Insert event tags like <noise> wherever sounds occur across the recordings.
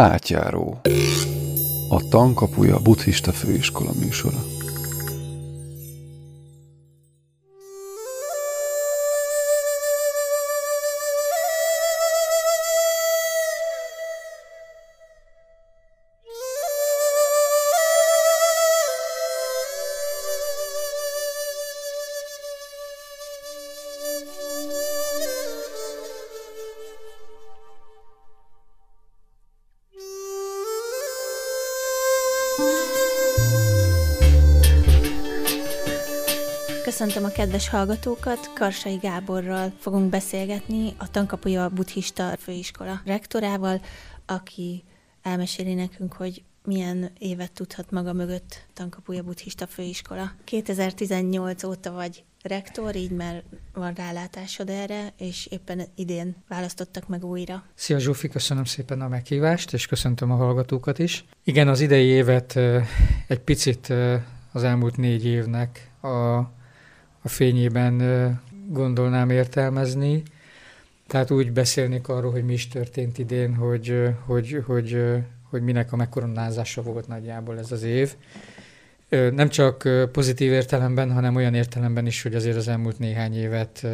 Átjáró. A tankapuja buddhista főiskola műsora. Köszöntöm a kedves hallgatókat, Karsai Gáborral fogunk beszélgetni a Tankapuja Buddhista Főiskola rektorával, aki elmeséli nekünk, hogy milyen évet tudhat maga mögött Tankapuja Buddhista Főiskola. 2018 óta vagy rektor, így már van rálátásod erre, és éppen idén választottak meg újra. Szia Zsófi, köszönöm szépen a meghívást, és köszöntöm a hallgatókat is. Igen, az idei évet egy picit az elmúlt négy évnek a a fényében gondolnám értelmezni. Tehát úgy beszélnék arról, hogy mi is történt idén, hogy, hogy, hogy, hogy minek a megkoronázása volt nagyjából ez az év. Nem csak pozitív értelemben, hanem olyan értelemben is, hogy azért az elmúlt néhány évet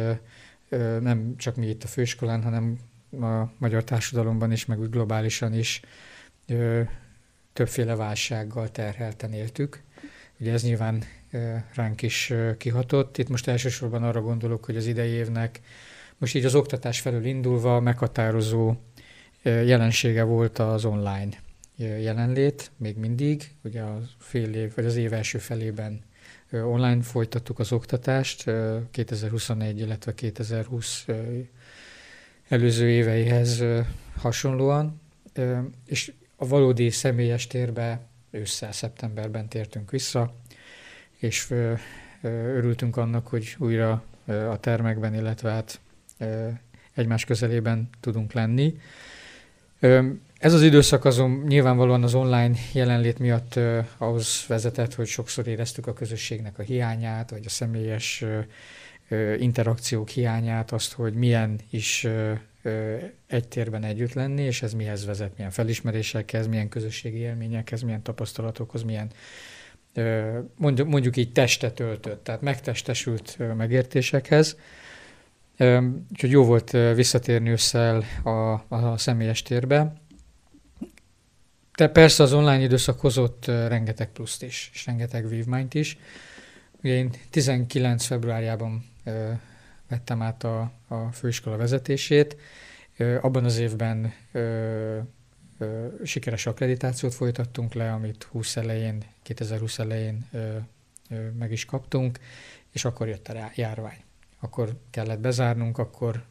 nem csak mi itt a főiskolán, hanem a magyar társadalomban is, meg úgy globálisan is többféle válsággal terhelten éltük. Ugye ez nyilván ránk is kihatott. Itt most elsősorban arra gondolok, hogy az idei évnek most így az oktatás felől indulva meghatározó jelensége volt az online jelenlét, még mindig. Ugye a fél év, vagy az év első felében online folytattuk az oktatást, 2021, illetve 2020 előző éveihez hasonlóan, és a valódi személyes térbe ősszel, szeptemberben tértünk vissza, és örültünk annak, hogy újra a termekben, illetve hát egymás közelében tudunk lenni. Ez az időszak azon nyilvánvalóan az online jelenlét miatt ahhoz vezetett, hogy sokszor éreztük a közösségnek a hiányát, vagy a személyes interakciók hiányát, azt, hogy milyen is egy térben együtt lenni, és ez mihez vezet, milyen felismerésekhez, milyen közösségi élményekhez, milyen tapasztalatokhoz, milyen mondjuk, így testet öltött, tehát megtestesült megértésekhez. Úgyhogy jó volt visszatérni összel a, a személyes térbe. De persze az online időszak hozott rengeteg pluszt is, és rengeteg vívmányt is. Ugye én 19 februárjában vettem át a, a főiskola vezetését. Abban az évben sikeres akkreditációt folytattunk le, amit 20 elején, 2020 elején meg is kaptunk, és akkor jött a járvány. Akkor kellett bezárnunk, akkor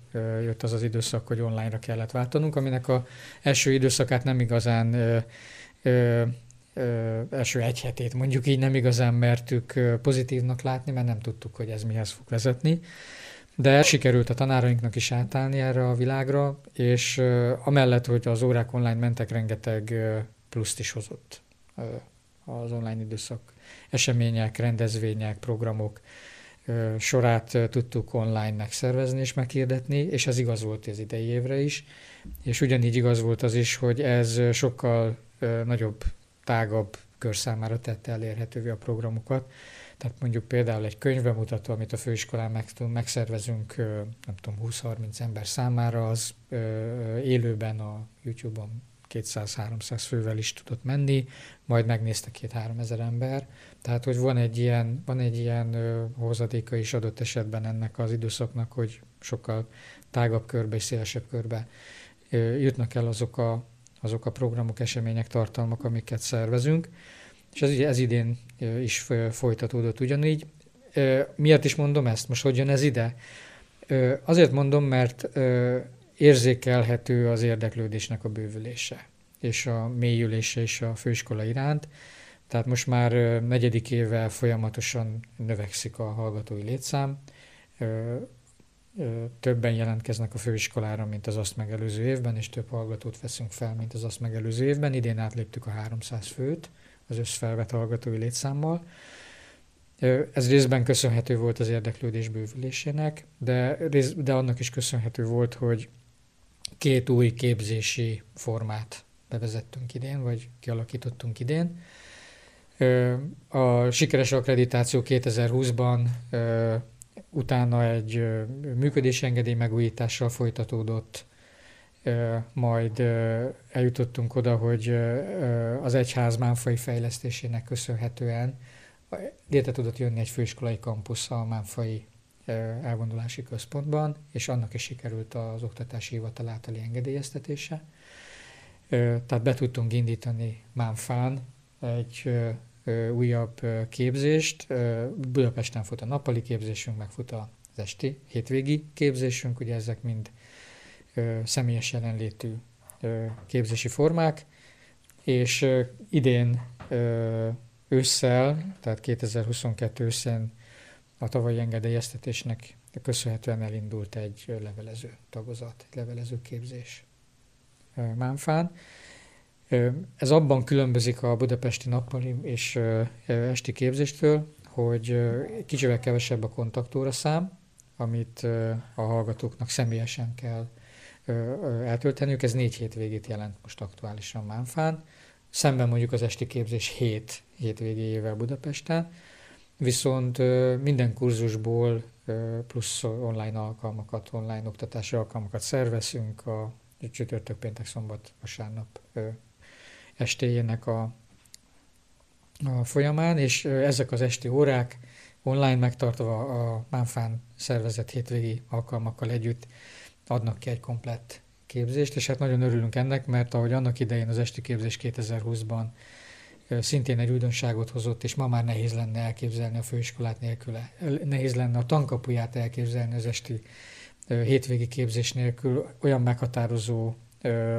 jött az az időszak, hogy online-ra kellett váltanunk, aminek a első időszakát nem igazán ö, első egy hetét mondjuk így nem igazán mertük pozitívnak látni, mert nem tudtuk, hogy ez mihez fog vezetni. De sikerült a tanárainknak is átállni erre a világra, és amellett, hogy az órák online mentek, rengeteg pluszt is hozott az online időszak. Események, rendezvények, programok sorát tudtuk online megszervezni és meghirdetni, és ez igaz volt az idei évre is. És ugyanígy igaz volt az is, hogy ez sokkal nagyobb, tágabb kör számára tette elérhetővé a programokat tehát mondjuk például egy könyvemutató, amit a főiskolán meg, megszervezünk, nem tudom, 20-30 ember számára, az élőben a YouTube-on 200-300 fővel is tudott menni, majd megnézte két-három ezer ember. Tehát, hogy van egy ilyen, van egy ilyen hozadéka is adott esetben ennek az időszaknak, hogy sokkal tágabb körbe és szélesebb körbe jutnak el azok a, azok a programok, események, tartalmak, amiket szervezünk és ez, ez idén is folytatódott ugyanígy. Miért is mondom ezt? Most hogy jön ez ide? Azért mondom, mert érzékelhető az érdeklődésnek a bővülése és a mélyülése is a főiskola iránt. Tehát most már negyedik éve folyamatosan növekszik a hallgatói létszám. Többen jelentkeznek a főiskolára, mint az azt megelőző évben, és több hallgatót veszünk fel, mint az azt megelőző évben. Idén átléptük a 300 főt az összfelvett hallgatói létszámmal. Ez részben köszönhető volt az érdeklődés bővülésének, de, de annak is köszönhető volt, hogy két új képzési formát bevezettünk idén, vagy kialakítottunk idén. A sikeres akkreditáció 2020-ban utána egy működésengedély megújítással folytatódott, majd eljutottunk oda, hogy az egyház Mánfai fejlesztésének köszönhetően létre tudott jönni egy főiskolai kampusz a Mánfai elvonulási központban, és annak is sikerült az oktatási hivatal általi engedélyeztetése. Tehát be tudtunk indítani Mánfán egy újabb képzést. Budapesten fut a nappali képzésünk, meg fut az esti hétvégi képzésünk, ugye ezek mind személyes jelenlétű képzési formák, és idén ősszel, tehát 2022 ősszel a tavalyi engedélyeztetésnek köszönhetően elindult egy levelező tagozat, egy levelező képzés Mánfán. Ez abban különbözik a budapesti nappali és esti képzéstől, hogy kicsivel kevesebb a kontaktóra szám, amit a hallgatóknak személyesen kell eltölteniük. Ez négy hétvégét jelent most aktuálisan Mánfán. Szemben mondjuk az esti képzés hét hétvégéjével Budapesten. Viszont minden kurzusból plusz online alkalmakat, online oktatási alkalmakat szervezünk a csütörtök, péntek, szombat, vasárnap estéjének a, a folyamán, és ezek az esti órák online megtartva a Mánfán szervezett hétvégi alkalmakkal együtt adnak ki egy komplett képzést, és hát nagyon örülünk ennek, mert ahogy annak idején az esti képzés 2020-ban szintén egy újdonságot hozott, és ma már nehéz lenne elképzelni a főiskolát nélküle. Nehéz lenne a tankapuját elképzelni az esti hétvégi képzés nélkül. Olyan meghatározó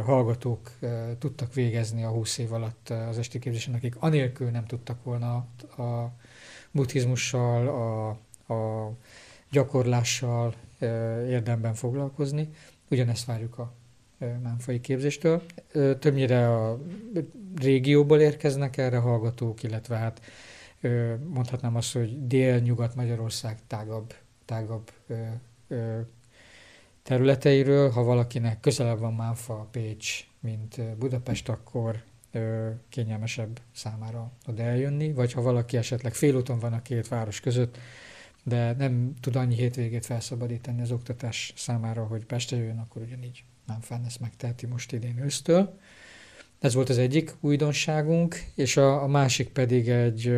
hallgatók tudtak végezni a 20 év alatt az esti képzésen, akik anélkül nem tudtak volna a buddhizmussal, a, a gyakorlással érdemben foglalkozni. Ugyanezt várjuk a Mánfai képzéstől. Többnyire a régióból érkeznek erre hallgatók, illetve hát mondhatnám azt, hogy dél-nyugat-Magyarország tágabb, tágabb területeiről. Ha valakinek közelebb van Mánfa, Pécs, mint Budapest, akkor kényelmesebb számára oda eljönni, vagy ha valaki esetleg félúton van a két város között, de nem tud annyi hétvégét felszabadítani az oktatás számára, hogy Pestre jöjjön, akkor ugyanígy nem fenn ezt megteheti most idén ősztől. Ez volt az egyik újdonságunk, és a, a másik pedig egy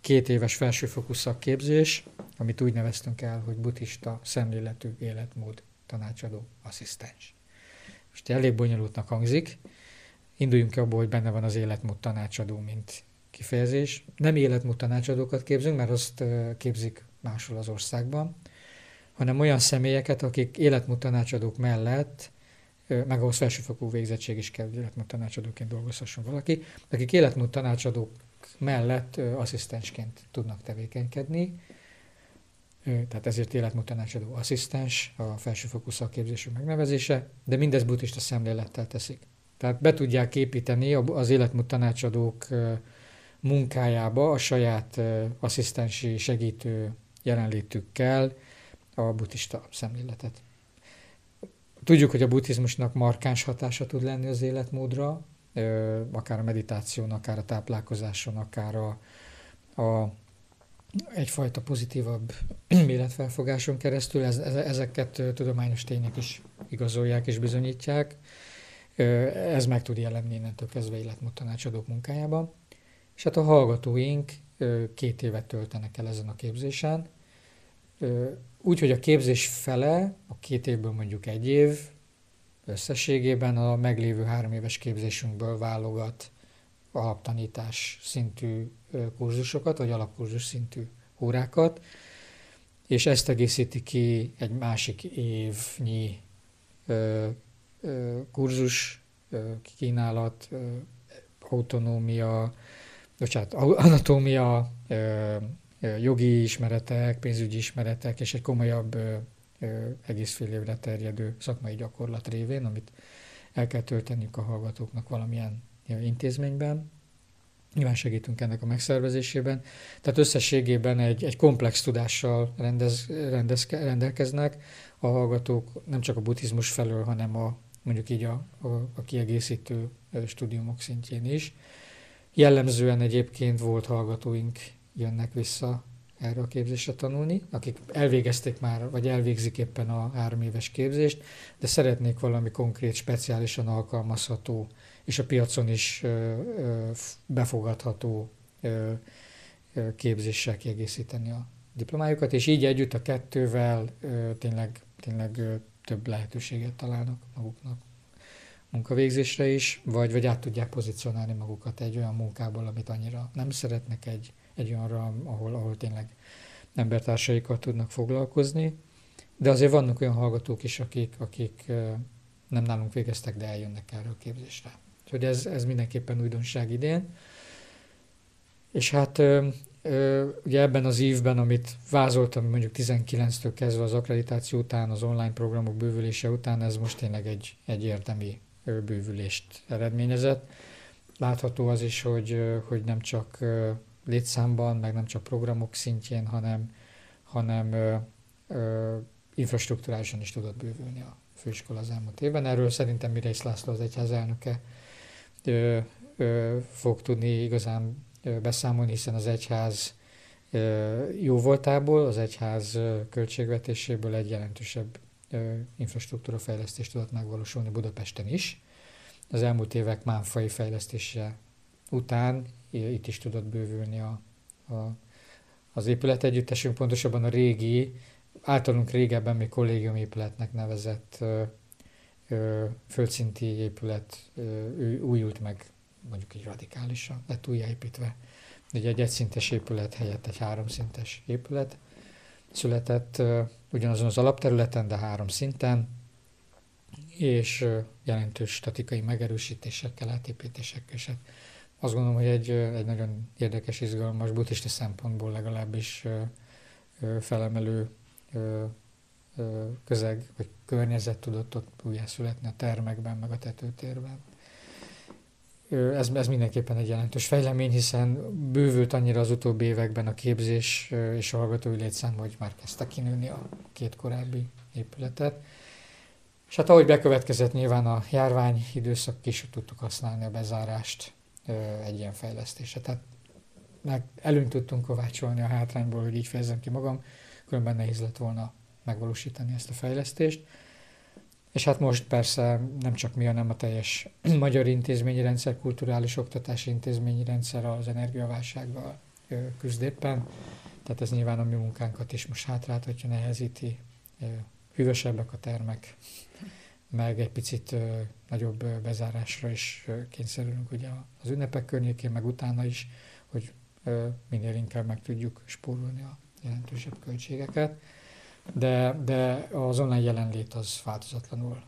két éves felsőfokú szakképzés, amit úgy neveztünk el, hogy buddhista szemléletű életmód tanácsadó asszisztens. Most elég bonyolultnak hangzik, induljunk abból, hogy benne van az életmód tanácsadó, mint kifejezés. Nem életmód tanácsadókat képzünk, mert azt képzik máshol az országban, hanem olyan személyeket, akik életmód tanácsadók mellett, meg ahhoz felsőfokú végzettség is kell, hogy életmód tanácsadóként dolgozhasson valaki, akik életmód tanácsadók mellett asszisztensként tudnak tevékenykedni, tehát ezért életmód tanácsadó asszisztens, a felsőfokú szakképzésű megnevezése, de mindez buddhista szemlélettel teszik. Tehát be tudják építeni az életmód tanácsadók munkájába a saját asszisztensi segítő jelenlétükkel a buddhista szemléletet. Tudjuk, hogy a buddhizmusnak markáns hatása tud lenni az életmódra, akár a meditáción, akár a táplálkozáson, akár a, a egyfajta pozitívabb <clears throat> életfelfogáson keresztül. Ez, ezeket tudományos tények is igazolják és bizonyítják. Ez meg tud jelenni innentől kezdve életmód tanácsadók munkájában. És hát a hallgatóink két évet töltenek el ezen a képzésen. Úgy, hogy a képzés fele, a két évből mondjuk egy év, összességében a meglévő három éves képzésünkből válogat alaptanítás szintű kurzusokat, vagy alapkurzus szintű órákat, és ezt egészíti ki egy másik évnyi kurzus kínálat, autonómia, bocsánat, anatómia, jogi ismeretek, pénzügyi ismeretek és egy komolyabb egész fél évre terjedő szakmai gyakorlat révén, amit el kell tölteniük a hallgatóknak valamilyen intézményben. Nyilván segítünk ennek a megszervezésében. Tehát összességében egy, egy komplex tudással rendez, rendez, rendelkeznek a hallgatók, nem csak a buddhizmus felől, hanem a mondjuk így a, a, a kiegészítő stúdiumok szintjén is. Jellemzően egyébként volt hallgatóink jönnek vissza erre a képzésre tanulni, akik elvégezték már, vagy elvégzik éppen a három éves képzést, de szeretnék valami konkrét, speciálisan alkalmazható, és a piacon is befogadható képzéssel kiegészíteni a diplomájukat, és így együtt a kettővel tényleg, tényleg több lehetőséget találnak maguknak munkavégzésre is, vagy, vagy át tudják pozícionálni magukat egy olyan munkából, amit annyira nem szeretnek, egy, egy olyanra, ahol, ahol tényleg embertársaikkal tudnak foglalkozni. De azért vannak olyan hallgatók is, akik, akik nem nálunk végeztek, de eljönnek erre a képzésre. Úgyhogy ez, ez mindenképpen újdonság idén. És hát ugye ebben az évben, amit vázoltam mondjuk 19-től kezdve az akkreditáció után, az online programok bővülése után, ez most tényleg egy, egy érdemi bővülést eredményezett. Látható az is, hogy, hogy nem csak létszámban, meg nem csak programok szintjén, hanem, hanem ö, ö, infrastruktúrálisan is tudott bővülni a főiskola az elmúlt évben. Erről szerintem Mirész László az egyház elnöke ö, ö, fog tudni igazán beszámolni, hiszen az egyház jó voltából, az egyház költségvetéséből egy jelentősebb infrastruktúra fejlesztést tudott megvalósulni Budapesten is. Az elmúlt évek mánfai fejlesztése után itt is tudott bővülni a, a, az épület együttesünk, pontosabban a régi, általunk régebben még kollégiumépületnek nevezett ö, ö, földszinti épület ö, újult meg mondjuk így radikálisan, lett újjáépítve. Ugye egy egyszintes épület helyett egy háromszintes épület született ugyanazon az alapterületen, de három szinten, és jelentős statikai megerősítésekkel, átépítésekkel. És hát azt gondolom, hogy egy, egy nagyon érdekes, izgalmas, buddhista szempontból legalábbis felemelő közeg vagy környezet tudott ott újjászületni a termekben, meg a tetőtérben ez, ez mindenképpen egy jelentős fejlemény, hiszen bővült annyira az utóbbi években a képzés és a hallgatói létszám, hogy már kezdte kinőni a két korábbi épületet. És hát ahogy bekövetkezett nyilván a járvány időszak, később tudtuk használni a bezárást egy ilyen fejlesztésre. Tehát meg előnyt tudtunk kovácsolni a hátrányból, hogy így fejezem ki magam, különben nehéz lett volna megvalósítani ezt a fejlesztést. És hát most persze nem csak mi, hanem a teljes <clears throat> magyar intézményi rendszer, kulturális oktatási intézményi rendszer az energiaválsággal küzd éppen. Tehát ez nyilván a mi munkánkat is most hátráltatja, nehezíti. Hűvösebbek a termek, meg egy picit nagyobb bezárásra is kényszerülünk ugye az ünnepek környékén, meg utána is, hogy minél inkább meg tudjuk spórolni a jelentősebb költségeket. De, de az online jelenlét az változatlanul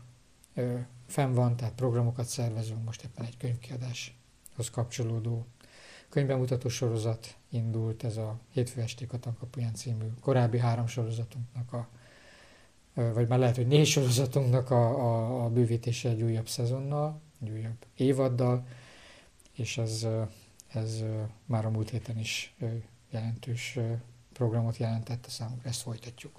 fenn van, tehát programokat szervezünk, most éppen egy könyvkiadáshoz kapcsolódó könyvemutató sorozat indult, ez a Hétfő esték a Tankapuján című korábbi három sorozatunknak a vagy már lehet, hogy négy sorozatunknak a, a, a bővítése egy újabb szezonnal, egy újabb évaddal, és ez, ez már a múlt héten is jelentős programot jelentett a számunkra, ezt folytatjuk.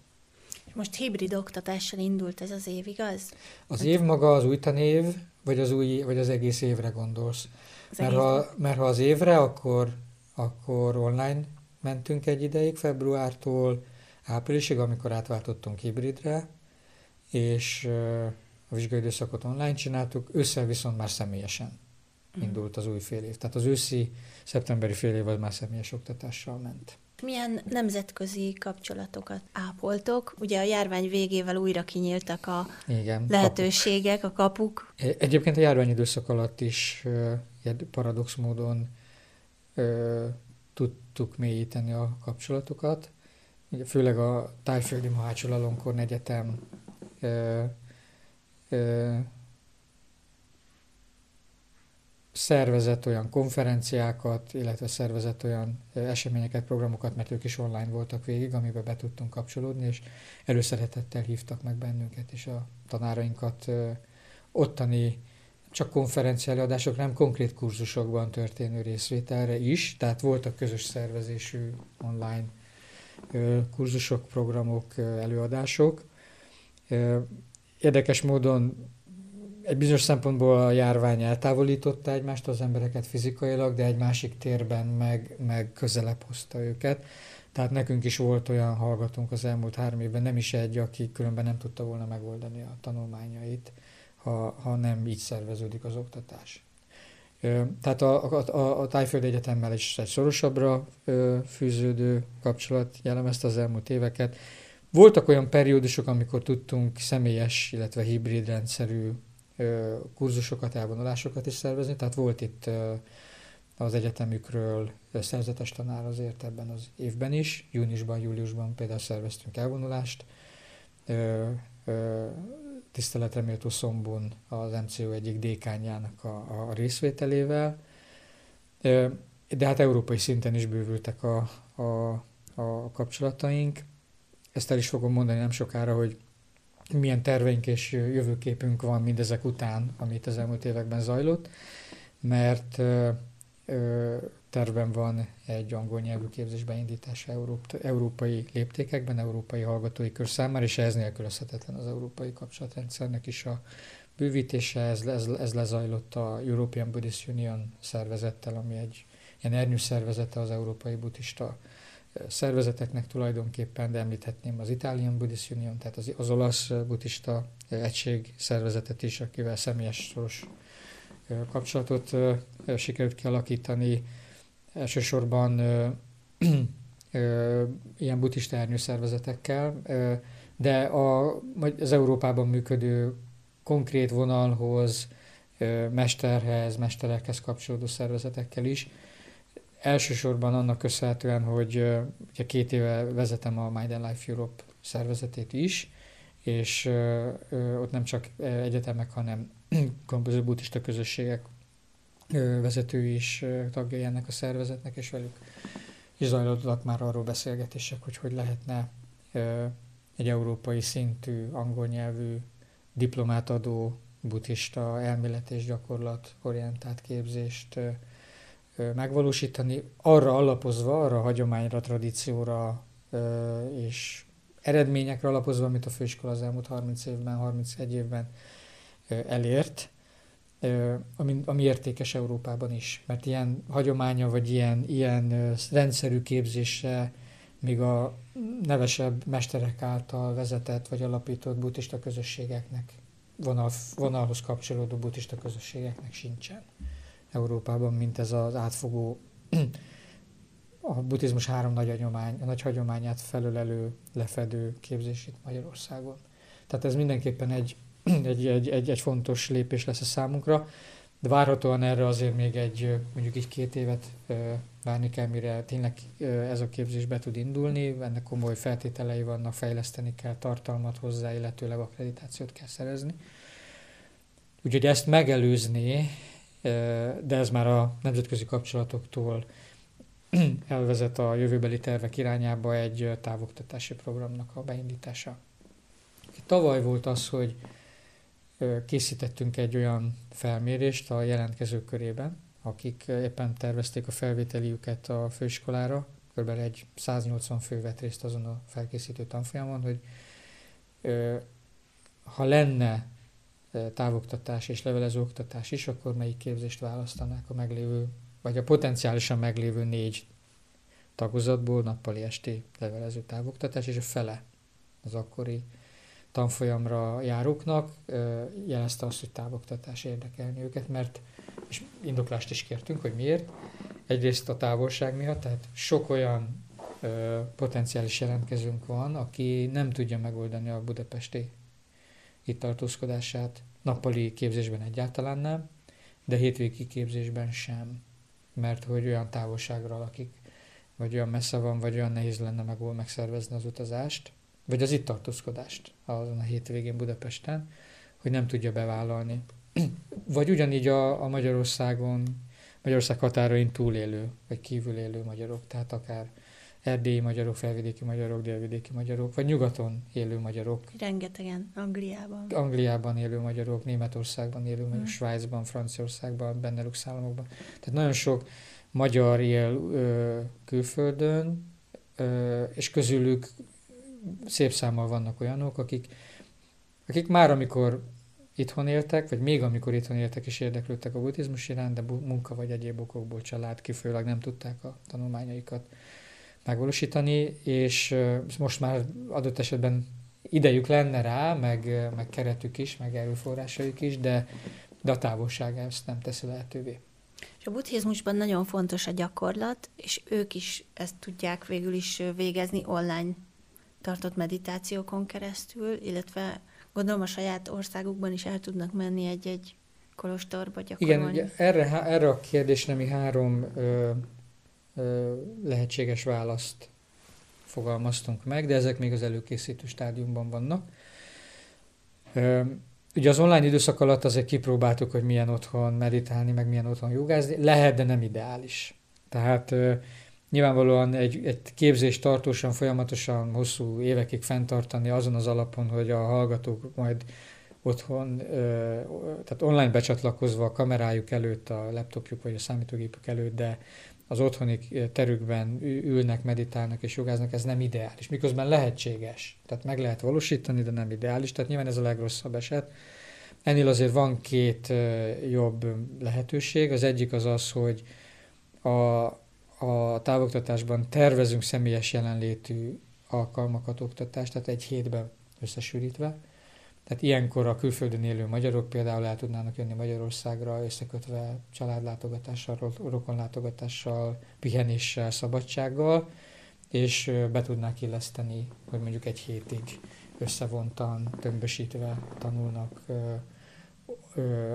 Most hibrid oktatással indult ez az év, igaz? Az év maga az új tanév, vagy az, új, vagy az egész évre gondolsz? Az mert, ha, mert ha az évre, akkor, akkor online mentünk egy ideig, februártól áprilisig, amikor átváltottunk hibridre, és a vizsgai időszakot online csináltuk, ősszel viszont már személyesen mhm. indult az új fél év. Tehát az őszi, szeptemberi fél év az már személyes oktatással ment. Milyen nemzetközi kapcsolatokat ápoltok? Ugye a járvány végével újra kinyíltak a Igen, lehetőségek, kapuk. a kapuk. E, egyébként a járvány időszak alatt is paradox módon tudtuk mélyíteni a kapcsolatokat. Ugye főleg a Tájföldi Mohácsol Alonkorn Egyetem szervezett olyan konferenciákat, illetve szervezett olyan eseményeket, programokat, mert ők is online voltak végig, amiben be tudtunk kapcsolódni, és előszeretettel hívtak meg bennünket és a tanárainkat ottani csak konferencia előadások, nem konkrét kurzusokban történő részvételre is, tehát voltak közös szervezésű online kurzusok, programok, előadások. Érdekes módon egy bizonyos szempontból a járvány eltávolította egymást az embereket fizikailag, de egy másik térben meg, meg közelebb hozta őket. Tehát nekünk is volt olyan hallgatónk az elmúlt három évben, nem is egy, aki különben nem tudta volna megoldani a tanulmányait, ha, ha nem így szerveződik az oktatás. Tehát a, a, a, Tájföld Egyetemmel is egy szorosabbra fűződő kapcsolat jellemezte az elmúlt éveket. Voltak olyan periódusok, amikor tudtunk személyes, illetve hibrid rendszerű kurzusokat, elvonulásokat is szervezni, tehát volt itt az egyetemükről szerzetes tanár azért ebben az évben is. Júniusban, júliusban például szerveztünk elvonulást. Tiszteletre méltó Szombon az MCO egyik dékányának a, a részvételével. De hát európai szinten is bővültek a, a, a kapcsolataink. Ezt el is fogom mondani nem sokára, hogy milyen terveink és jövőképünk van mindezek után, amit az elmúlt években zajlott, mert tervben van egy angol nyelvű képzés beindítása európai léptékekben, európai hallgatói kör számára, és ez nélkülözhetetlen az európai kapcsolatrendszernek is a bővítése. Ez, ez, ez lezajlott a European Buddhist Union szervezettel, ami egy ilyen ernyő szervezete az európai buddhista szervezeteknek tulajdonképpen, de említhetném az Italian Buddhist Union, tehát az, az olasz buddhista egység szervezetet is, akivel személyes szoros kapcsolatot sikerült kialakítani. Elsősorban <clears throat> ilyen buddhista ernyő szervezetekkel, de a, az Európában működő konkrét vonalhoz, mesterhez, mesterekhez kapcsolódó szervezetekkel is. Elsősorban annak köszönhetően, hogy ugye két éve vezetem a Mind Life Europe szervezetét is, és ott nem csak egyetemek, hanem <clears throat> különböző buddhista közösségek vezetői is tagjai ennek a szervezetnek, és velük is zajlottak már arról beszélgetések, hogy hogy lehetne egy európai szintű, angol nyelvű diplomát adó buddhista elmélet és gyakorlat orientált képzést megvalósítani, arra alapozva, arra a hagyományra, tradícióra és eredményekre alapozva, amit a főiskola az elmúlt 30 évben, 31 évben elért, ami, ami értékes Európában is. Mert ilyen hagyománya, vagy ilyen, ilyen rendszerű képzése még a nevesebb mesterek által vezetett vagy alapított buddhista közösségeknek, vonal, vonalhoz kapcsolódó buddhista közösségeknek sincsen. Európában, mint ez az átfogó a buddhizmus három nagy, hagyomány, nagy hagyományát felölelő, lefedő képzés itt Magyarországon. Tehát ez mindenképpen egy, egy, egy, egy, egy fontos lépés lesz a számunkra, de várhatóan erre azért még egy, mondjuk így két évet várni kell, mire tényleg ez a képzés be tud indulni, ennek komoly feltételei vannak, fejleszteni kell tartalmat hozzá, illetőleg akkreditációt kell szerezni. Úgyhogy ezt megelőzni de ez már a nemzetközi kapcsolatoktól <clears throat> elvezet a jövőbeli tervek irányába egy távoktatási programnak a beindítása. Tavaly volt az, hogy készítettünk egy olyan felmérést a jelentkezők körében, akik éppen tervezték a felvételiüket a főiskolára, kb. egy 180 fő vett részt azon a felkészítő tanfolyamon, hogy ha lenne távoktatás és levelező oktatás is, akkor melyik képzést választanák a meglévő, vagy a potenciálisan meglévő négy tagozatból, nappali esti levelező távoktatás, és a fele az akkori tanfolyamra járóknak jelezte azt, hogy távoktatás érdekelni őket, mert, és indoklást is kértünk, hogy miért. Egyrészt a távolság miatt, tehát sok olyan ö, potenciális jelentkezőnk van, aki nem tudja megoldani a budapesti itt tartózkodását. Nappali képzésben egyáltalán nem, de hétvégi képzésben sem, mert hogy olyan távolságra lakik, vagy olyan messze van, vagy olyan nehéz lenne meg megszervezni az utazást, vagy az itt tartózkodást azon a hétvégén Budapesten, hogy nem tudja bevállalni. <clears throat> vagy ugyanígy a, a Magyarországon, Magyarország határain túlélő, vagy kívül élő magyarok, tehát akár erdélyi magyarok, felvidéki magyarok, délvidéki magyarok, vagy nyugaton élő magyarok. Rengetegen, Angliában. Angliában élő magyarok, Németországban élő magyarok, hmm. Svájcban, Franciaországban, Benelux államokban. Tehát nagyon sok magyar él ö, külföldön, ö, és közülük szép számmal vannak olyanok, akik, akik már amikor itthon éltek, vagy még amikor itthon éltek és érdeklődtek a buddhizmus iránt, de munka vagy egyéb okokból család kifőleg nem tudták a tanulmányaikat megvalósítani, és most már adott esetben idejük lenne rá, meg, meg keretük is, meg erőforrásaik is, de, de a távolság ezt nem teszi lehetővé. És a buddhizmusban nagyon fontos a gyakorlat, és ők is ezt tudják végül is végezni online tartott meditációkon keresztül, illetve gondolom a saját országukban is el tudnak menni egy-egy kolostorba gyakorolni. Igen, ugye erre, erre a kérdésre mi három ö, ö, lehetséges választ fogalmaztunk meg, de ezek még az előkészítő stádiumban vannak. Ö, ugye az online időszak alatt azért kipróbáltuk, hogy milyen otthon meditálni, meg milyen otthon jogázni. Lehet, de nem ideális. Tehát ö, Nyilvánvalóan egy, egy képzést tartósan, folyamatosan, hosszú évekig fenntartani azon az alapon, hogy a hallgatók majd otthon, tehát online becsatlakozva a kamerájuk előtt, a laptopjuk vagy a számítógépük előtt, de az otthoni terükben ülnek, meditálnak és jogáznak, ez nem ideális. Miközben lehetséges. Tehát meg lehet valósítani, de nem ideális. Tehát nyilván ez a legrosszabb eset. Ennél azért van két jobb lehetőség. Az egyik az az, hogy a, a távoktatásban tervezünk személyes jelenlétű alkalmakat, oktatást, tehát egy hétben összesűrítve. Tehát ilyenkor a külföldön élő magyarok például el tudnának jönni Magyarországra, összekötve családlátogatással, rokonlátogatással, pihenéssel, szabadsággal, és be tudnák illeszteni, hogy mondjuk egy hétig összevontan, tömbösítve tanulnak,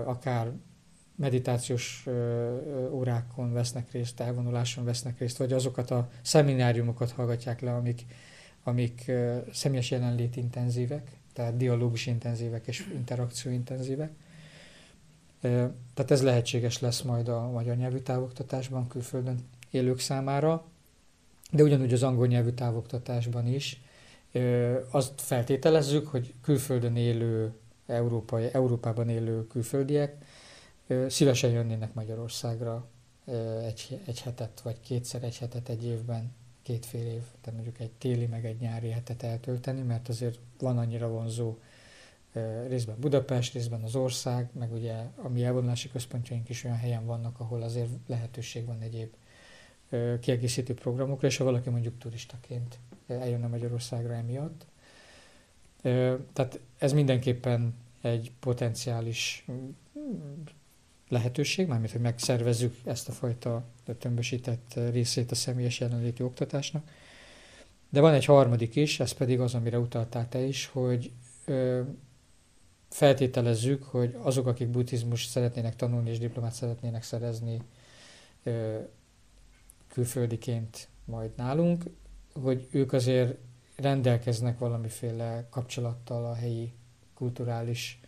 akár meditációs órákon vesznek részt, elvonuláson vesznek részt, vagy azokat a szemináriumokat hallgatják le, amik, amik személyes jelenlét intenzívek, tehát dialógus intenzívek és interakció intenzívek. Tehát ez lehetséges lesz majd a magyar nyelvű távoktatásban külföldön élők számára, de ugyanúgy az angol nyelvű távoktatásban is. Azt feltételezzük, hogy külföldön élő, európai, Európában élő külföldiek szívesen jönnének Magyarországra egy, egy hetet, vagy kétszer egy hetet egy évben, két fél év, tehát mondjuk egy téli, meg egy nyári hetet eltölteni, mert azért van annyira vonzó részben Budapest, részben az ország, meg ugye a mi elvonulási központjaink is olyan helyen vannak, ahol azért lehetőség van egyéb kiegészítő programokra, és ha valaki mondjuk turistaként eljönne Magyarországra emiatt. Tehát ez mindenképpen egy potenciális lehetőség, mármint, hogy megszervezzük ezt a fajta tömbösített részét a személyes jelenléti oktatásnak. De van egy harmadik is, ez pedig az, amire utaltál te is, hogy ö, feltételezzük, hogy azok, akik buddhizmus szeretnének tanulni és diplomát szeretnének szerezni ö, külföldiként majd nálunk, hogy ők azért rendelkeznek valamiféle kapcsolattal a helyi kulturális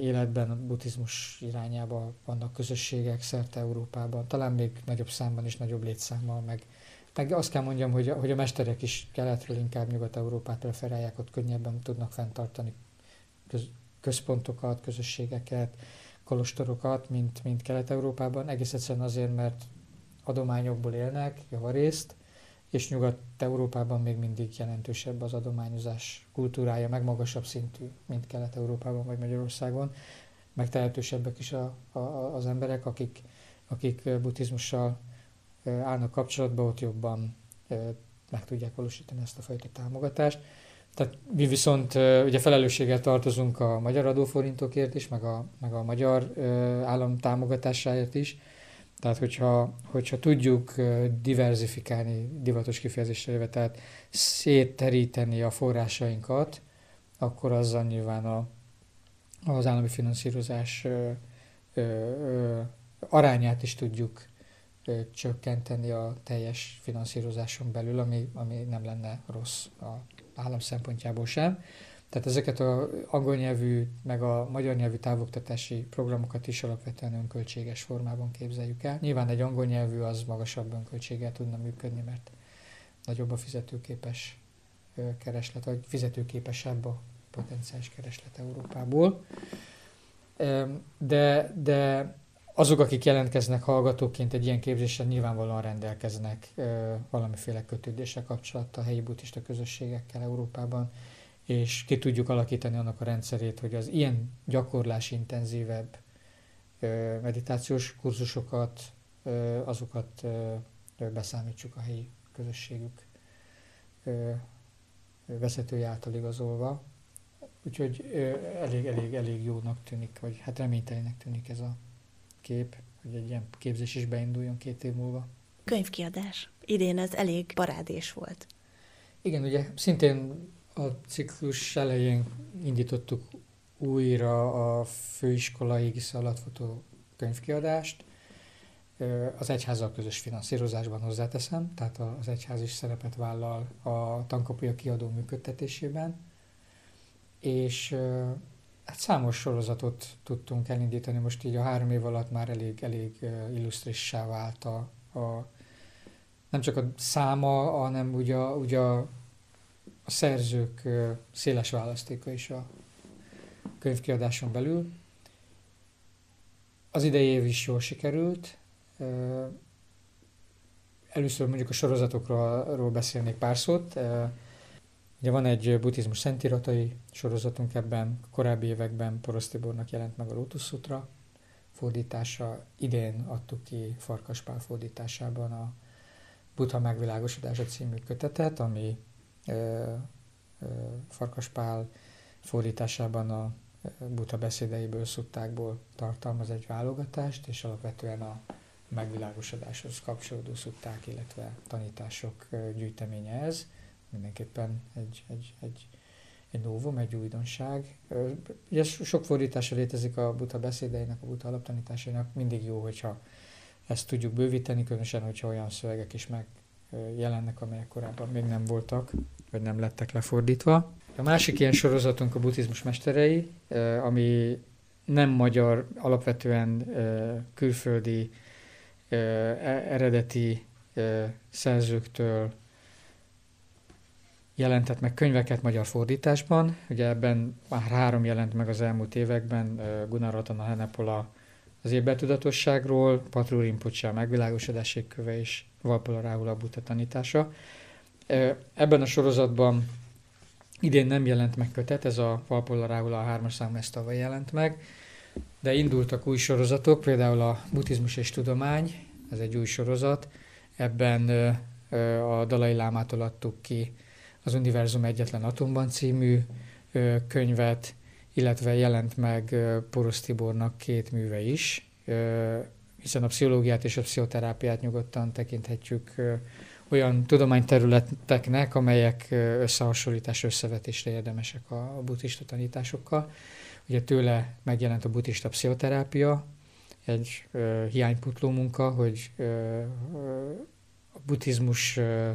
életben a buddhizmus irányába vannak közösségek szerte Európában, talán még nagyobb számban és nagyobb létszámmal, meg, meg azt kell mondjam, hogy, hogy a mesterek is keletről inkább Nyugat-Európát preferálják, ott könnyebben tudnak fenntartani köz, központokat, közösségeket, kolostorokat, mint, mint Kelet-Európában, egész egyszerűen azért, mert adományokból élnek javarészt, és Nyugat-Európában még mindig jelentősebb az adományozás kultúrája, meg magasabb szintű, mint Kelet-Európában vagy Magyarországon. Meg is a, a, az emberek, akik, akik buddhizmussal állnak kapcsolatba, ott jobban meg tudják valósítani ezt a fajta támogatást. Tehát mi viszont ugye felelősséggel tartozunk a magyar adóforintokért is, meg a, meg a magyar állam támogatásáért is, tehát, hogyha, hogyha tudjuk diversifikálni, divatos kifejezésre tehát szétteríteni a forrásainkat, akkor azzal nyilván a, az állami finanszírozás ö, ö, ö, arányát is tudjuk ö, csökkenteni a teljes finanszírozáson belül, ami, ami nem lenne rossz a állam szempontjából sem. Tehát ezeket az angol nyelvű, meg a magyar nyelvű távoktatási programokat is alapvetően önköltséges formában képzeljük el. Nyilván egy angol nyelvű az magasabb önköltséggel tudna működni, mert nagyobb a fizetőképes kereslet, vagy fizetőképesebb a potenciális kereslet Európából. De, de azok, akik jelentkeznek hallgatóként egy ilyen képzésen, nyilvánvalóan rendelkeznek valamiféle kötődéssel kapcsolattal a helyi buddhista közösségekkel Európában, és ki tudjuk alakítani annak a rendszerét, hogy az ilyen gyakorlás intenzívebb meditációs kurzusokat, azokat beszámítsuk a helyi közösségük vezetői által igazolva. Úgyhogy elég, elég, elég jónak tűnik, vagy hát reménytelinek tűnik ez a kép, hogy egy ilyen képzés is beinduljon két év múlva. Könyvkiadás. Idén ez elég parádés volt. Igen, ugye szintén a ciklus elején indítottuk újra a főiskolai alatfotó könyvkiadást, az egyházzal közös finanszírozásban hozzáteszem, tehát az egyház is szerepet vállal a tankapuja kiadó működtetésében, és hát számos sorozatot tudtunk elindítani, most így a három év alatt már elég, elég illusztrissá vált a, a nem csak a száma, hanem ugye, ugye a, szerzők széles választéka is a könyvkiadáson belül. Az idei év is jól sikerült. Először mondjuk a sorozatokról beszélnék pár szót. Ugye van egy buddhizmus szentiratai sorozatunk ebben, korábbi években Porosz Tibornak jelent meg a Lotus Sutra fordítása, idén adtuk ki Farkaspál fordításában a Buddha megvilágosodása című kötetet, ami Farkaspál fordításában a Buddha beszédeiből, szuttákból tartalmaz egy válogatást, és alapvetően a megvilágosodáshoz kapcsolódó szutták, illetve tanítások gyűjteménye ez. Mindenképpen egy, egy, egy, egy novum, egy újdonság. Ugye sok fordítása létezik a Buddha beszédeinek, a Buddha alaptanításainak. Mindig jó, hogyha ezt tudjuk bővíteni, különösen, hogyha olyan szövegek is megjelennek, amelyek korábban még nem voltak, vagy nem lettek lefordítva. A másik ilyen sorozatunk a buddhizmus mesterei, ami nem magyar, alapvetően külföldi e, eredeti szerzőktől jelentett meg könyveket magyar fordításban. Ugye ebben már három jelent meg az elmúlt években, Gunnar Ratana Henepola az ébertudatosságról, Patru Rinpoche a megvilágosodási köve és Valpola Ráhul a Buddha tanítása. Ebben a sorozatban idén nem jelent meg kötet, ez a Valpola Ráhul a hármas számú ezt tavaly jelent meg, de indultak új sorozatok, például a Buddhizmus és Tudomány, ez egy új sorozat, ebben a Dalai Lámától adtuk ki az Univerzum Egyetlen Atomban című könyvet, illetve jelent meg Porosz Tibornak két műve is, hiszen a pszichológiát és a pszichoterápiát nyugodtan tekinthetjük olyan tudományterületeknek, amelyek összehasonlítás, összevetésre érdemesek a buddhista tanításokkal. Ugye tőle megjelent a buddhista pszichoterápia, egy ö, hiányputló munka, hogy ö, a buddhizmus ö,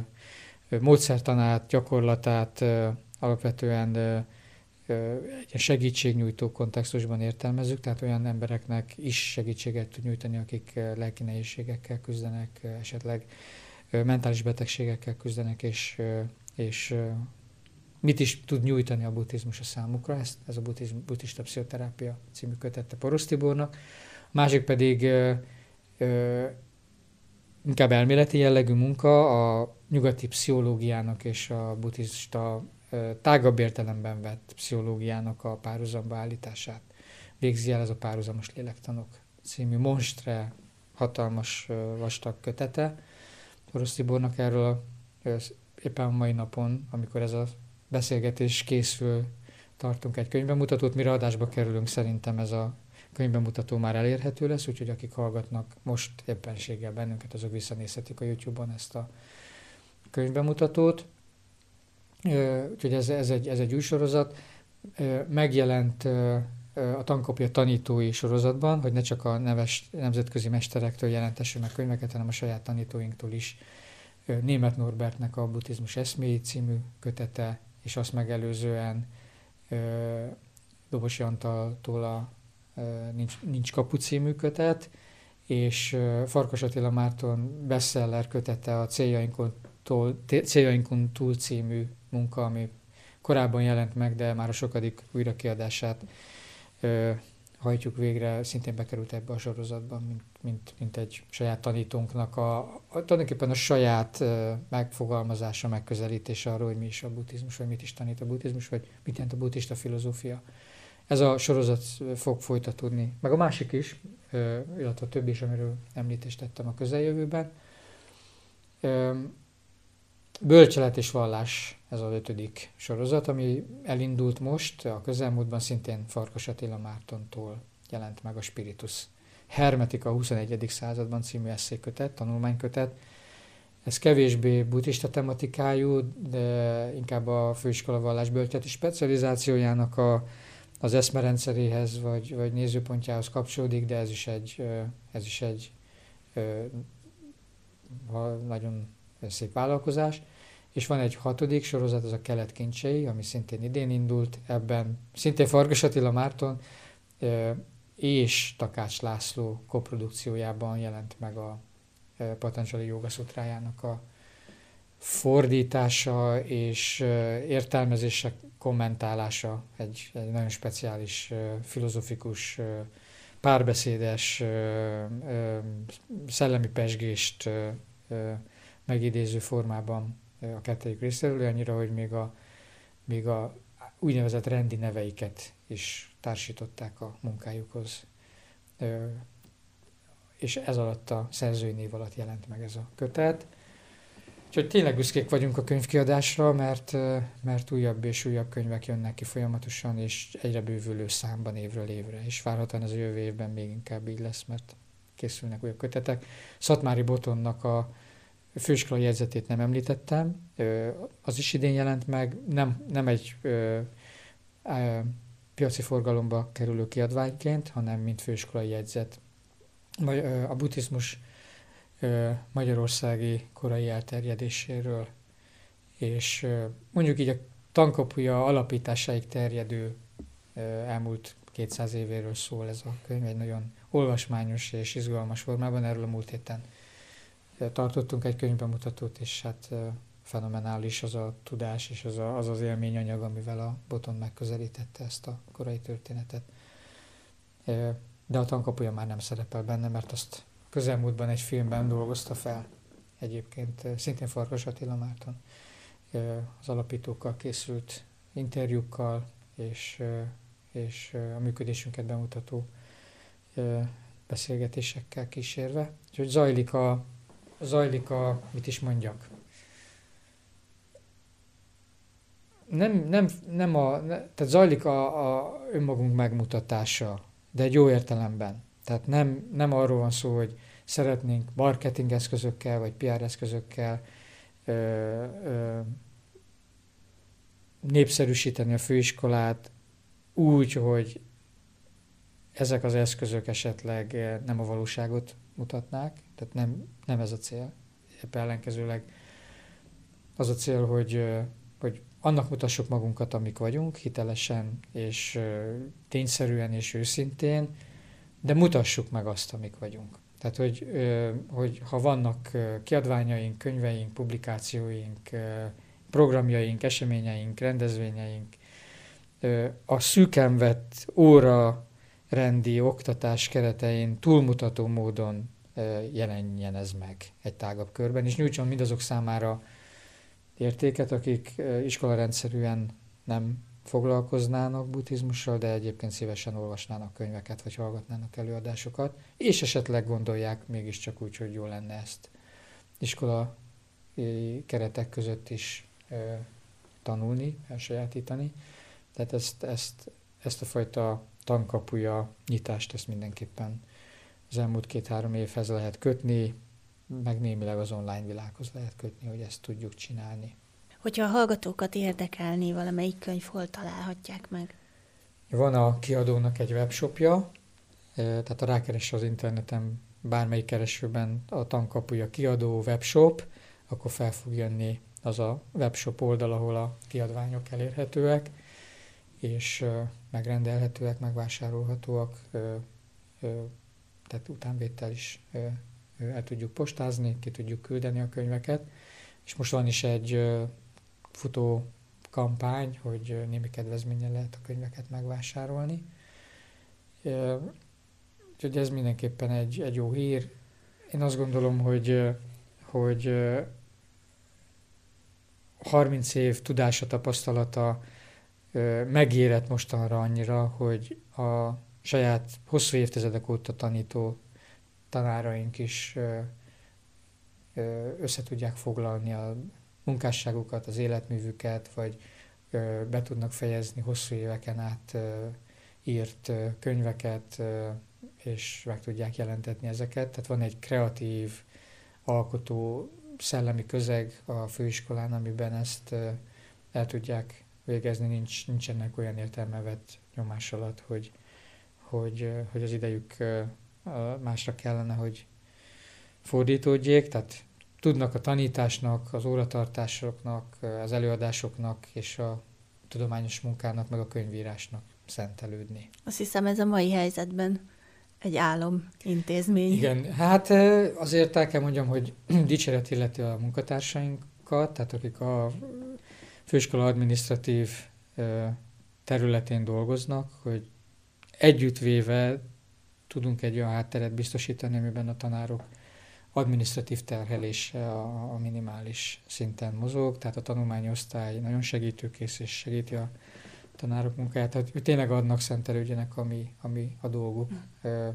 módszertanát, gyakorlatát ö, alapvetően ö, egy segítségnyújtó kontextusban értelmezzük, tehát olyan embereknek is segítséget tud nyújtani, akik lelki nehézségekkel küzdenek, esetleg mentális betegségekkel küzdenek, és, és mit is tud nyújtani a buddhizmus a számukra, ez, ez a buddhizm, buddhista pszichoterápia című kötette Porosz Tibornak. A másik pedig ö, ö, inkább elméleti jellegű munka a nyugati pszichológiának és a buddhista tágabb értelemben vett pszichológiának a párhuzamba állítását végzi el ez a párhuzamos lélektanok című monstre hatalmas vastag kötete. Orosz Tibornak erről éppen a mai napon, amikor ez a beszélgetés készül, tartunk egy könyvbemutatót, mire adásba kerülünk, szerintem ez a könyvbemutató már elérhető lesz, úgyhogy akik hallgatnak most éppenséggel bennünket, azok visszanézhetik a YouTube-on ezt a könyvbemutatót. Úgyhogy ez, ez, egy, ez egy új sorozat. Megjelent a tankopja tanítói sorozatban, hogy ne csak a neves nemzetközi mesterektől jelentessünk meg könyveket, hanem a saját tanítóinktól is. Német Norbertnek a Buddhizmus eszméi című kötete, és azt megelőzően Dobosi Antaltól a Nincs, Nincs kapu című kötet, és Farkas Attila Márton bestseller kötete a Céljainkon, Céljainkon túl című munka, ami korábban jelent meg, de már a sokadik újrakiadását hajtjuk végre, szintén bekerült ebbe a sorozatban, mint, mint, mint egy saját tanítónknak a, a tulajdonképpen a saját uh, megfogalmazása, megközelítése arról, hogy mi is a buddhizmus, vagy mit is tanít a buddhizmus, vagy mit jelent a buddhista filozófia. Ez a sorozat fog folytatódni, meg a másik is, uh, illetve a többi is, amiről említést tettem a közeljövőben. Um, Bölcselet és vallás, ez az ötödik sorozat, ami elindult most, a közelmúltban szintén Farkas Attila Mártontól jelent meg a Spiritus Hermetika a 21. században című eszékötet, tanulmánykötet. Ez kevésbé buddhista tematikájú, de inkább a főiskola vallás bölcseti specializációjának a, az eszmerendszeréhez vagy, vagy nézőpontjához kapcsolódik, de ez is egy, ez is egy nagyon szép vállalkozás. És van egy hatodik sorozat, az a Kelet kincsei, ami szintén idén indult, ebben szintén Farkas Attila Márton és Takács László koprodukciójában jelent meg a Patanjali Joga Szutrájának a fordítása és értelmezések kommentálása egy, egy nagyon speciális, filozofikus, párbeszédes, szellemi pesgést megidéző formában a kettőjük részéről, annyira, hogy még a, még a úgynevezett rendi neveiket is társították a munkájukhoz. És ez alatt a szerzői név alatt jelent meg ez a kötet. Úgyhogy tényleg büszkék vagyunk a könyvkiadásra, mert, mert újabb és újabb könyvek jönnek ki folyamatosan, és egyre bővülő számban évről évre, és várhatóan ez a jövő évben még inkább így lesz, mert készülnek újabb kötetek. Szatmári Botonnak a főiskolai jegyzetét nem említettem, az is idén jelent meg, nem, nem egy ö, ö, piaci forgalomba kerülő kiadványként, hanem mint főiskolai jegyzet. A buddhizmus magyarországi korai elterjedéséről, és mondjuk így a tankapuja alapításáig terjedő elmúlt 200 évéről szól ez a könyv, egy nagyon olvasmányos és izgalmas formában, erről a múlt héten tartottunk egy könyvbemutatót, és hát fenomenális az a tudás és az a, az, az élményanyag, amivel a Boton megközelítette ezt a korai történetet. De a tankapuja már nem szerepel benne, mert azt közelmúltban egy filmben dolgozta fel. Egyébként szintén Farkas Attila Márton az alapítókkal készült interjúkkal és, és a működésünket bemutató beszélgetésekkel kísérve. Úgyhogy zajlik a zajlik a, mit is mondjak, nem, nem, nem a, tehát zajlik a, a önmagunk megmutatása, de egy jó értelemben. Tehát nem, nem arról van szó, hogy szeretnénk marketing eszközökkel, vagy PR eszközökkel ö, ö, népszerűsíteni a főiskolát úgy, hogy ezek az eszközök esetleg nem a valóságot mutatnák, tehát nem, nem ez a cél. Épp ellenkezőleg az a cél, hogy, hogy annak mutassuk magunkat, amik vagyunk, hitelesen és tényszerűen és őszintén, de mutassuk meg azt, amik vagyunk. Tehát, hogy, hogy ha vannak kiadványaink, könyveink, publikációink, programjaink, eseményeink, rendezvényeink, a szűken óra rendi oktatás keretein túlmutató módon jelenjen ez meg egy tágabb körben, és nyújtson mindazok számára értéket, akik iskolarendszerűen nem foglalkoznának buddhizmussal, de egyébként szívesen olvasnának könyveket, vagy hallgatnának előadásokat, és esetleg gondolják mégiscsak úgy, hogy jó lenne ezt iskola keretek között is tanulni, elsajátítani. Tehát ezt, ezt, ezt a fajta tankapuja nyitást ezt mindenképpen az elmúlt két-három évhez lehet kötni, meg némileg az online világhoz lehet kötni, hogy ezt tudjuk csinálni. Hogyha a hallgatókat érdekelni, valamelyik könyv hol találhatják meg? Van a kiadónak egy webshopja, eh, tehát a rákeres az interneten bármelyik keresőben a tankapuja kiadó webshop, akkor fel fog jönni az a webshop oldal, ahol a kiadványok elérhetőek, és megrendelhetőek, megvásárolhatóak, eh, tehát utánvétel is el tudjuk postázni, ki tudjuk küldeni a könyveket. És most van is egy futó kampány, hogy némi kedvezménye lehet a könyveket megvásárolni. Úgyhogy ez mindenképpen egy, egy jó hír. Én azt gondolom, hogy, hogy 30 év tudása, tapasztalata megérett mostanra annyira, hogy a saját hosszú évtizedek óta tanító tanáraink is össze tudják foglalni a munkásságukat, az életművüket, vagy be tudnak fejezni hosszú éveken át írt könyveket, és meg tudják jelentetni ezeket. Tehát van egy kreatív, alkotó, szellemi közeg a főiskolán, amiben ezt el tudják végezni, nincs, nincsenek olyan értelme vett nyomás alatt, hogy, hogy, hogy az idejük másra kellene, hogy fordítódjék, tehát tudnak a tanításnak, az óratartásoknak, az előadásoknak és a tudományos munkának, meg a könyvírásnak szentelődni. Azt hiszem ez a mai helyzetben egy álom intézmény. Igen, hát azért el kell mondjam, hogy <clears throat> dicséret illeti a munkatársainkat, tehát akik a főiskola adminisztratív területén dolgoznak, hogy együttvéve tudunk egy olyan hátteret biztosítani, amiben a tanárok adminisztratív terhelése a, a minimális szinten mozog, tehát a tanulmányosztály nagyon segítőkész és segíti a tanárok munkáját, tehát tényleg adnak szentelődjenek, ami, ami a dolguk. Mm.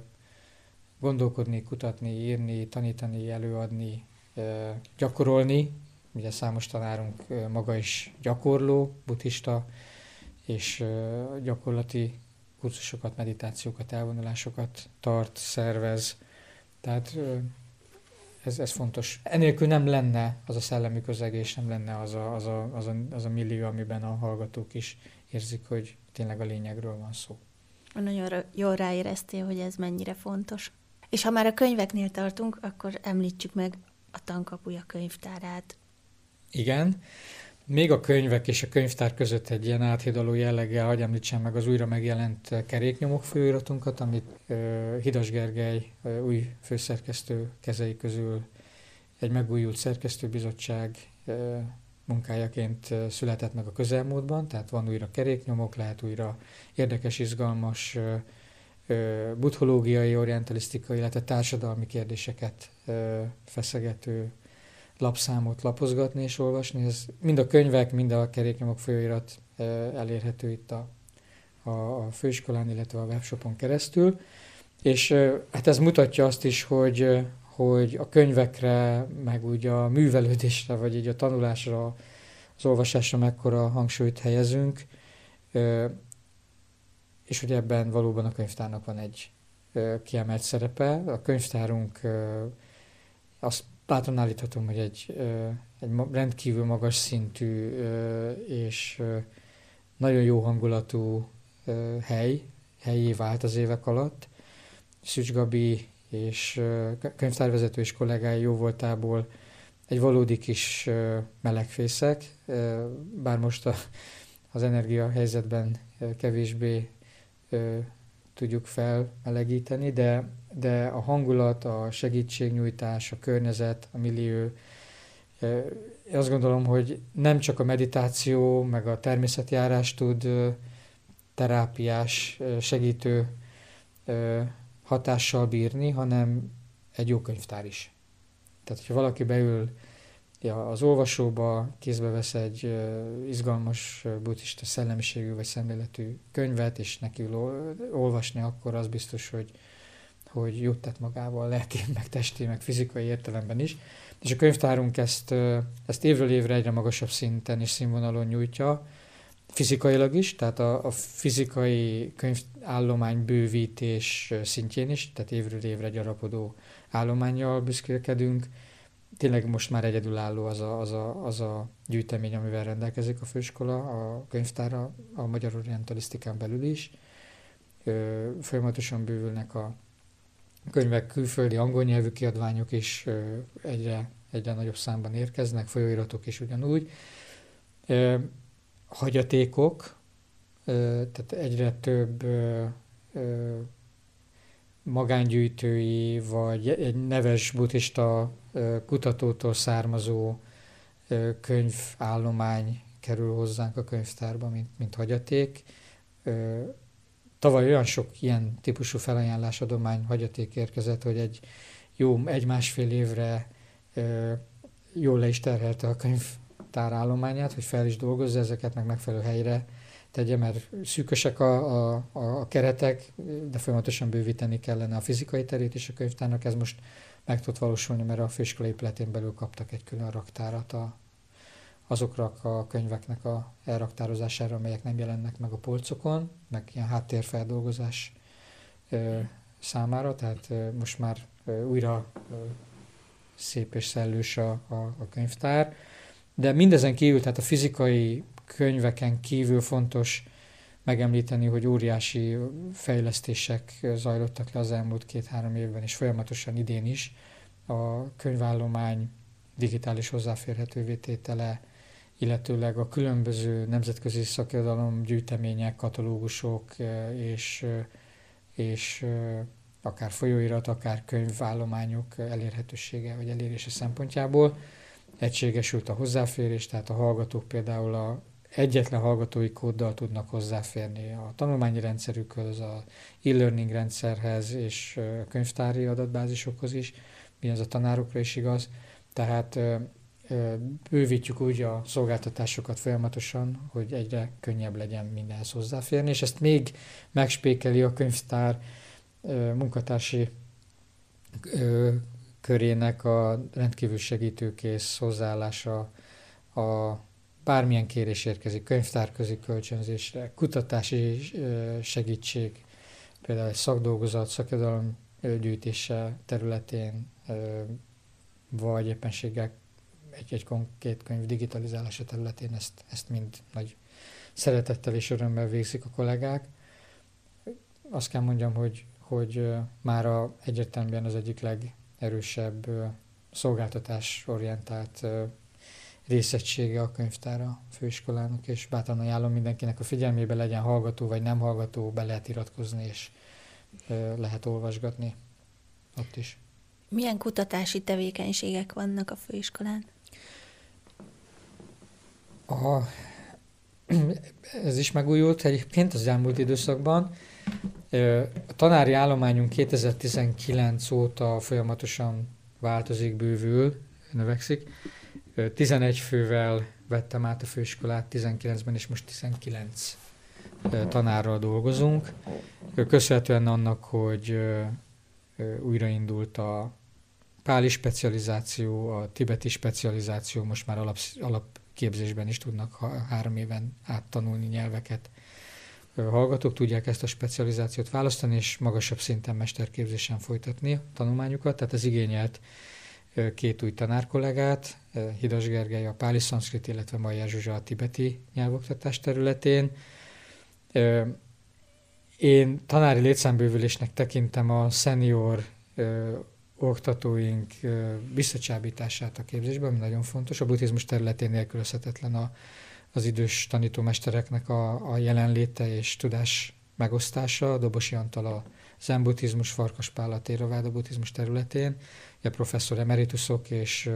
Gondolkodni, kutatni, írni, tanítani, előadni, gyakorolni. Ugye számos tanárunk maga is gyakorló, buddhista, és gyakorlati kurzusokat, meditációkat, elvonulásokat tart, szervez. Tehát ez, ez fontos. Enélkül nem lenne az a szellemi közeg, és nem lenne az a, az, a, az, a, az a millió, amiben a hallgatók is érzik, hogy tényleg a lényegről van szó. Nagyon jól ráéreztél, hogy ez mennyire fontos. És ha már a könyveknél tartunk, akkor említsük meg a tankapuja könyvtárát. Igen. Még a könyvek és a könyvtár között egy ilyen áthidaló jelleggel, hogy említsem meg az újra megjelent keréknyomok főiratunkat, amit Hidas Gergely új főszerkesztő kezei közül egy megújult szerkesztőbizottság munkájaként született meg a közelmúltban, tehát van újra keréknyomok, lehet újra érdekes, izgalmas buddhológiai, orientalisztikai, illetve társadalmi kérdéseket feszegető lapszámot lapozgatni és olvasni. Ez mind a könyvek, mind a keréknyomok folyóirat elérhető itt a, a, a főiskolán, illetve a webshopon keresztül. És hát ez mutatja azt is, hogy, hogy a könyvekre, meg úgy a művelődésre, vagy így a tanulásra, az olvasásra mekkora hangsúlyt helyezünk, és hogy ebben valóban a könyvtárnak van egy kiemelt szerepe. A könyvtárunk, azt bátran állíthatom, hogy egy, egy rendkívül magas szintű és nagyon jó hangulatú hely, helyé vált az évek alatt. Szücs Gabi és könyvtárvezető és kollégái jó voltából egy valódi kis melegfészek, bár most a, az energia helyzetben kevésbé tudjuk felmelegíteni, de, de a hangulat, a segítségnyújtás, a környezet, a millió, azt gondolom, hogy nem csak a meditáció, meg a természetjárás tud terápiás, segítő hatással bírni, hanem egy jó könyvtár is. Tehát, hogyha valaki beül az olvasóba, kézbe vesz egy izgalmas buddhista szellemiségű vagy szemléletű könyvet, és neki olvasni, akkor az biztos, hogy, hogy jót tett magával lelki, meg testi, meg fizikai értelemben is. És a könyvtárunk ezt, ezt évről évre egyre magasabb szinten és színvonalon nyújtja, fizikailag is, tehát a, a fizikai könyvállomány bővítés szintjén is, tehát évről évre gyarapodó állományjal büszkélkedünk. Tényleg most már egyedülálló az a, az, a, az a gyűjtemény, amivel rendelkezik a főiskola, a könyvtára, a magyar orientalisztikán belül is. Ö, folyamatosan bővülnek a könyvek, külföldi angol nyelvű kiadványok is egyre, egyre nagyobb számban érkeznek, folyóiratok is ugyanúgy. Hagyatékok, tehát egyre több magángyűjtői, vagy egy neves buddhista kutatótól származó könyvállomány kerül hozzánk a könyvtárba, mint, mint hagyaték. Tavaly olyan sok ilyen típusú felajánlás adomány hagyaték érkezett, hogy egy jó egy-másfél évre jól le is terhelte a könyvtár állományát, hogy fel is dolgozza ezeket, meg megfelelő helyre tegye, mert szűkösek a, a, a keretek, de folyamatosan bővíteni kellene a fizikai terét is a könyvtárnak. Ez most meg tud valósulni, mert a főiskola épületén belül kaptak egy külön raktárat a, azokra a könyveknek a elraktározására, amelyek nem jelennek meg a polcokon, meg ilyen háttérfeldolgozás ö, számára, tehát ö, most már ö, újra ö, szép és szellős a, a, a könyvtár. De mindezen kívül, tehát a fizikai könyveken kívül fontos megemlíteni, hogy óriási fejlesztések zajlottak le az elmúlt két-három évben, és folyamatosan idén is. A könyvállomány digitális hozzáférhetővé tétele, illetőleg a különböző nemzetközi szakirodalom gyűjtemények, katalógusok és, és akár folyóirat, akár könyvállományok elérhetősége vagy elérése szempontjából egységesült a hozzáférés, tehát a hallgatók például a egyetlen hallgatói kóddal tudnak hozzáférni a tanulmányi rendszerükhöz, a e-learning rendszerhez és könyvtári adatbázisokhoz is, mi ez a tanárokra is igaz. Tehát bővítjük úgy a szolgáltatásokat folyamatosan, hogy egyre könnyebb legyen mindenhez hozzáférni, és ezt még megspékeli a könyvtár munkatársi körének a rendkívül segítőkész hozzáállása a bármilyen kérés érkezik, könyvtárközi kölcsönzésre, kutatási segítség, például egy szakdolgozat, szakirodalom gyűjtése területén, vagy éppenséggel egy, egy konkrét könyv digitalizálása területén ezt, ezt mind nagy szeretettel és örömmel végzik a kollégák. Azt kell mondjam, hogy, hogy már a, egyértelműen az egyik legerősebb szolgáltatás orientált részegysége a könyvtára a főiskolának, és bátran ajánlom mindenkinek a figyelmébe legyen hallgató vagy nem hallgató, be lehet iratkozni, és lehet olvasgatni ott is. Milyen kutatási tevékenységek vannak a főiskolán? A, <clears throat> ez is megújult egyébként az elmúlt időszakban. A tanári állományunk 2019 óta folyamatosan változik, bővül, növekszik. 11 fővel vettem át a főiskolát 19-ben, és most 19 tanárral dolgozunk. Köszönhetően annak, hogy újraindult a páli specializáció, a tibeti specializáció, most már alap, alapképzésben is tudnak három éven át tanulni nyelveket. Hallgatók tudják ezt a specializációt választani, és magasabb szinten mesterképzésen folytatni a tanulmányukat, tehát ez igényelt két új tanárkollégát, Hidas Gergely a Páli Szanszkrit, illetve Maja Zsuzsa a tibeti nyelvoktatás területén. Én tanári létszámbővülésnek tekintem a senior oktatóink visszacsábítását a képzésben, ami nagyon fontos. A buddhizmus területén nélkülözhetetlen a, az idős tanítómestereknek a, a jelenléte és tudás megosztása. Dobosi Antal a zen buddhizmus, Farkas Pál a Téraváda buddhizmus területén, a professzor emeritusok és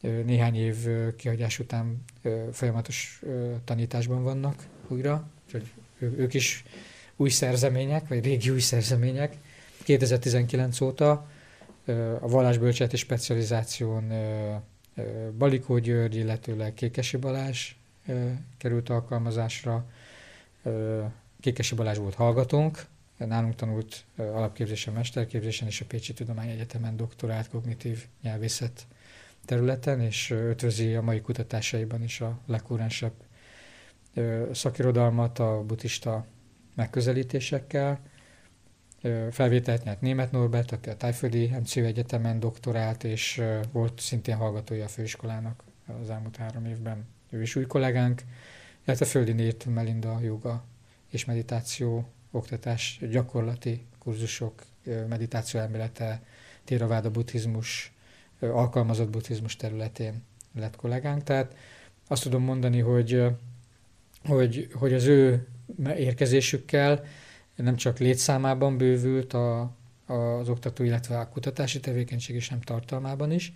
néhány év kihagyás után folyamatos tanításban vannak újra, úgyhogy ők is új szerzemények, vagy régi új szerzemények. 2019 óta a vallásbölcseti specializáción Balikó György, illetőleg Kékesi Balázs került alkalmazásra. Kékesi Balázs volt hallgatónk, nálunk tanult alapképzésen, mesterképzésen és a Pécsi Tudományegyetemen doktorált kognitív nyelvészet területen, és ötvözi a mai kutatásaiban is a legkúrensebb szakirodalmat a buddhista megközelítésekkel. Felvételt nyert Német Norbert, aki a Tájföldi MCU Egyetemen doktorált, és volt szintén hallgatója a főiskolának az elmúlt három évben. Ő is új kollégánk, illetve Földi Nért Melinda joga és meditáció oktatás, gyakorlati kurzusok, meditáció elmélete, Theravada buddhizmus, alkalmazott buddhizmus területén lett kollégánk. Tehát azt tudom mondani, hogy, hogy, hogy az ő érkezésükkel nem csak létszámában bővült a, az oktató, illetve a kutatási tevékenység is, nem tartalmában is.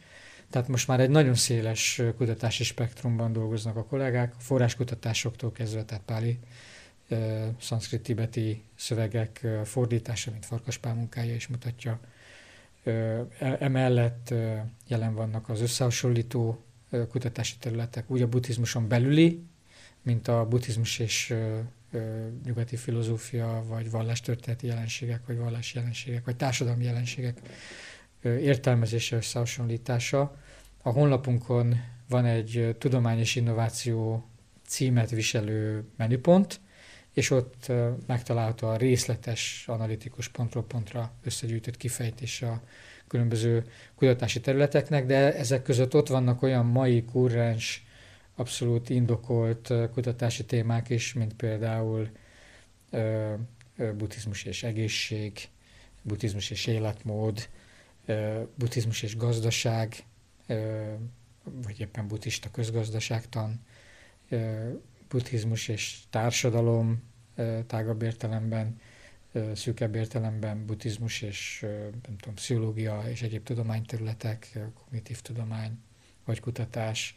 Tehát most már egy nagyon széles kutatási spektrumban dolgoznak a kollégák, forráskutatásoktól kezdve, tehát páli szanszkrit tibeti szövegek fordítása, mint Farkaspál munkája is mutatja. E, emellett jelen vannak az összehasonlító kutatási területek, úgy a buddhizmuson belüli, mint a buddhizmus és nyugati filozófia, vagy vallástörténeti jelenségek, vagy vallási jelenségek, vagy társadalmi jelenségek értelmezése, összehasonlítása. A honlapunkon van egy tudományos innováció címet viselő menüpont, és ott megtalálható a részletes, analitikus pontról pontra összegyűjtött kifejtése a különböző kutatási területeknek, de ezek között ott vannak olyan mai kurrens, abszolút indokolt kutatási témák is, mint például buddhizmus és egészség, buddhizmus és életmód, buddhizmus és gazdaság, vagy éppen buddhista közgazdaságtan, buddhizmus és társadalom tágabb értelemben, szűkebb értelemben buddhizmus és nem tudom, pszichológia és egyéb tudományterületek, kognitív tudomány vagy kutatás,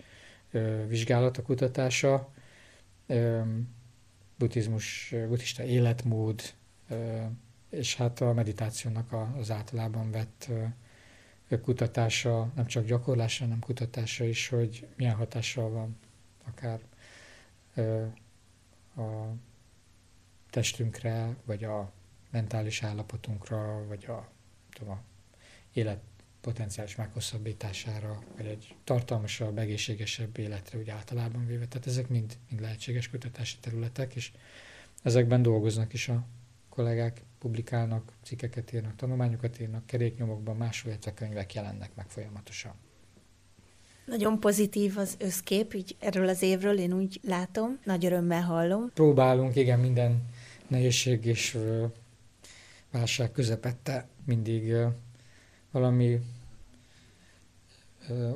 vizsgálata, kutatása, buddhizmus, buddhista életmód, és hát a meditációnak az általában vett kutatása, nem csak gyakorlása, hanem kutatása is, hogy milyen hatással van akár a testünkre, vagy a mentális állapotunkra, vagy a, tudom, a élet potenciális meghosszabbítására, vagy egy tartalmasabb, egészségesebb életre úgy általában véve. Tehát ezek mind, mind lehetséges kutatási területek, és ezekben dolgoznak is a kollégák, publikálnak, cikkeket írnak, tanulmányokat írnak, keréknyomokban, máshol, illetve könyvek jelennek meg folyamatosan. Nagyon pozitív az összkép, így erről az évről én úgy látom, nagy örömmel hallom. Próbálunk, igen, minden nehézség és válság közepette mindig valami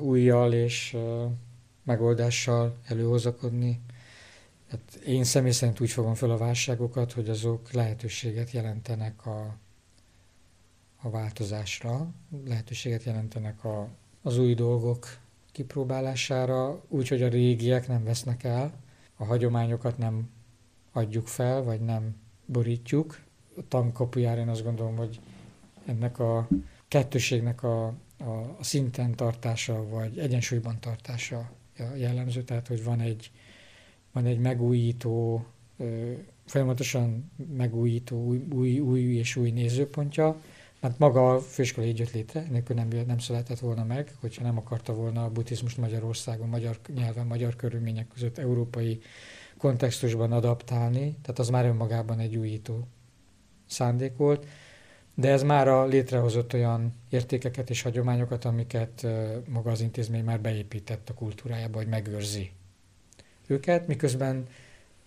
újjal és megoldással előhozakodni. Hát én személy szerint úgy fogom fel a válságokat, hogy azok lehetőséget jelentenek a, a változásra, lehetőséget jelentenek a, az új dolgok kipróbálására, úgy, hogy a régiek nem vesznek el, a hagyományokat nem adjuk fel, vagy nem borítjuk. A tankapujára én azt gondolom, hogy ennek a kettőségnek a, a, a szinten tartása, vagy egyensúlyban tartása jellemző, tehát hogy van egy, van egy megújító, folyamatosan megújító új, új, új és új nézőpontja, mert maga a főiskola így jött létre, nélkül nem, nem született volna meg, hogyha nem akarta volna a buddhizmust Magyarországon, magyar nyelven, magyar körülmények között európai kontextusban adaptálni, tehát az már önmagában egy újító szándék volt de ez már a létrehozott olyan értékeket és hagyományokat, amiket maga az intézmény már beépített a kultúrájába, hogy megőrzi őket, miközben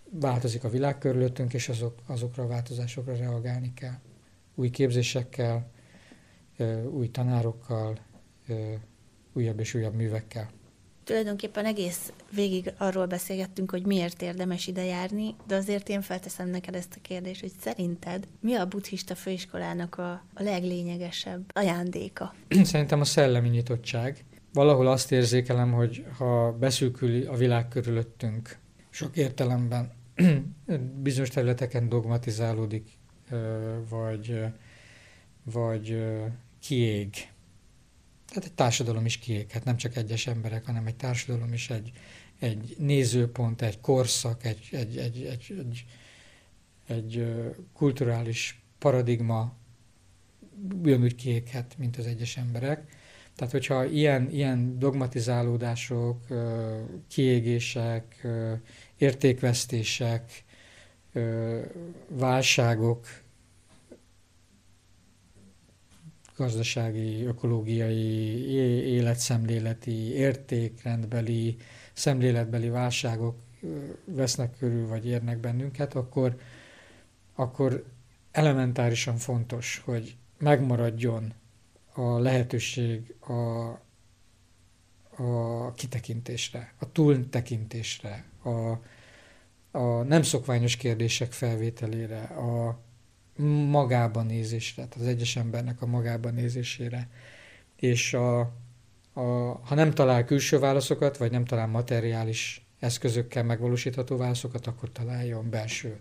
változik a világ körülöttünk, és azok, azokra a változásokra reagálni kell. Új képzésekkel, új tanárokkal, újabb és újabb művekkel tulajdonképpen egész végig arról beszélgettünk, hogy miért érdemes ide járni, de azért én felteszem neked ezt a kérdést, hogy szerinted mi a buddhista főiskolának a, a leglényegesebb ajándéka? Szerintem a szellemi nyitottság. Valahol azt érzékelem, hogy ha beszűkül a világ körülöttünk, sok értelemben <clears throat> bizonyos területeken dogmatizálódik, vagy, vagy kiég tehát egy társadalom is kiéghet, nem csak egyes emberek, hanem egy társadalom is egy, egy nézőpont, egy korszak, egy, egy, egy, egy, egy, egy kulturális paradigma ugyanúgy kiéghet, mint az egyes emberek. Tehát, hogyha ilyen, ilyen dogmatizálódások, kiégések, értékvesztések, válságok gazdasági, ökológiai, életszemléleti, értékrendbeli, szemléletbeli válságok vesznek körül, vagy érnek bennünket, akkor, akkor elementárisan fontos, hogy megmaradjon a lehetőség a, a kitekintésre, a túltekintésre, a, a nem szokványos kérdések felvételére, a, magában nézésre, tehát az egyes embernek a magában nézésére. És a, a, ha nem talál külső válaszokat, vagy nem talál materiális eszközökkel megvalósítható válaszokat, akkor találjon belső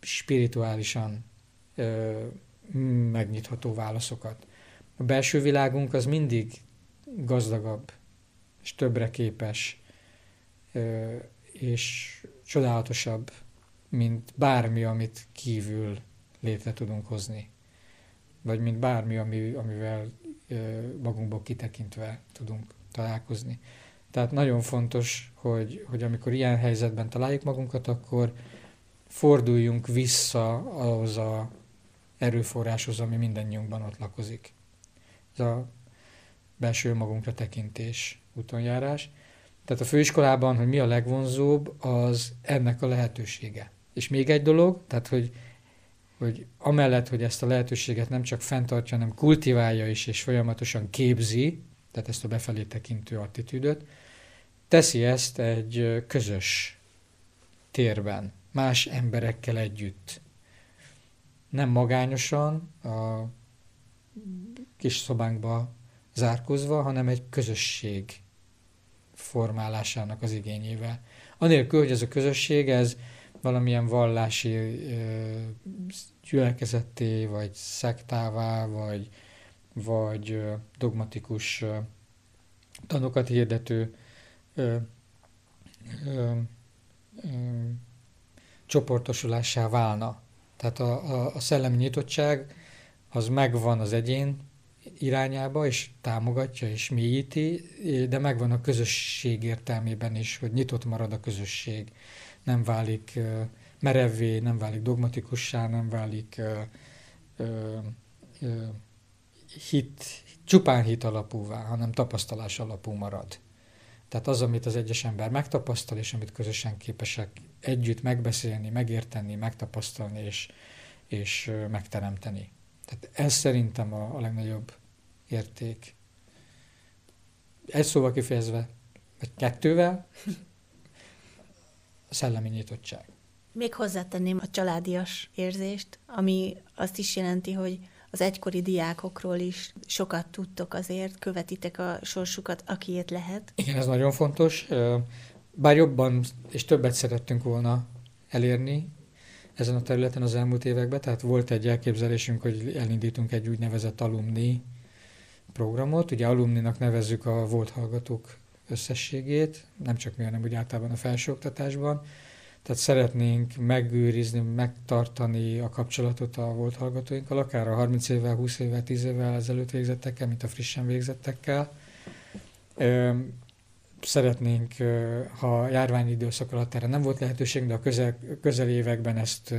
spirituálisan ö, megnyitható válaszokat. A belső világunk az mindig gazdagabb, és többre képes, ö, és csodálatosabb, mint bármi, amit kívül létre tudunk hozni. Vagy mint bármi, ami, amivel magunkból kitekintve tudunk találkozni. Tehát nagyon fontos, hogy, hogy amikor ilyen helyzetben találjuk magunkat, akkor forduljunk vissza ahhoz a erőforráshoz, ami mindannyiunkban ott lakozik. Ez a belső magunkra tekintés, útonjárás. Tehát a főiskolában, hogy mi a legvonzóbb, az ennek a lehetősége. És még egy dolog, tehát hogy, hogy amellett, hogy ezt a lehetőséget nem csak fenntartja, hanem kultiválja is, és folyamatosan képzi, tehát ezt a befelé tekintő attitűdöt, teszi ezt egy közös térben, más emberekkel együtt. Nem magányosan, a kis szobánkba zárkozva, hanem egy közösség formálásának az igényével. Anélkül, hogy ez a közösség, ez valamilyen vallási gyülekezetté, vagy szektává, vagy, vagy dogmatikus tanokat hirdető ö, ö, ö, válna. Tehát a, a, a szellemi nyitottság az megvan az egyén irányába, és támogatja, és mélyíti, de megvan a közösség értelmében is, hogy nyitott marad a közösség. Nem válik merevvé, nem válik dogmatikussá, nem válik hit, csupán hit alapúvá, hanem tapasztalás alapú marad. Tehát az, amit az egyes ember megtapasztal, és amit közösen képesek együtt megbeszélni, megérteni, megtapasztalni és, és megteremteni. Tehát ez szerintem a, a legnagyobb érték. Egy szóval kifejezve, vagy kettővel, <laughs> szellemi nyitottság. Még hozzátenném a családias érzést, ami azt is jelenti, hogy az egykori diákokról is sokat tudtok azért, követitek a sorsukat, akiért lehet. Igen, ez nagyon fontos. Bár jobban és többet szerettünk volna elérni ezen a területen az elmúlt években, tehát volt egy elképzelésünk, hogy elindítunk egy úgynevezett alumni programot. Ugye alumninak nevezzük a volt hallgatók összességét, nem csak mi, hanem úgy általában a felsőoktatásban. Tehát szeretnénk megőrizni, megtartani a kapcsolatot a volt hallgatóinkkal, akár a 30 évvel, 20 évvel, 10 évvel ezelőtt végzettekkel, mint a frissen végzettekkel. Szeretnénk, ha járványi időszak alatt erre nem volt lehetőség, de a közel, közel években ezt,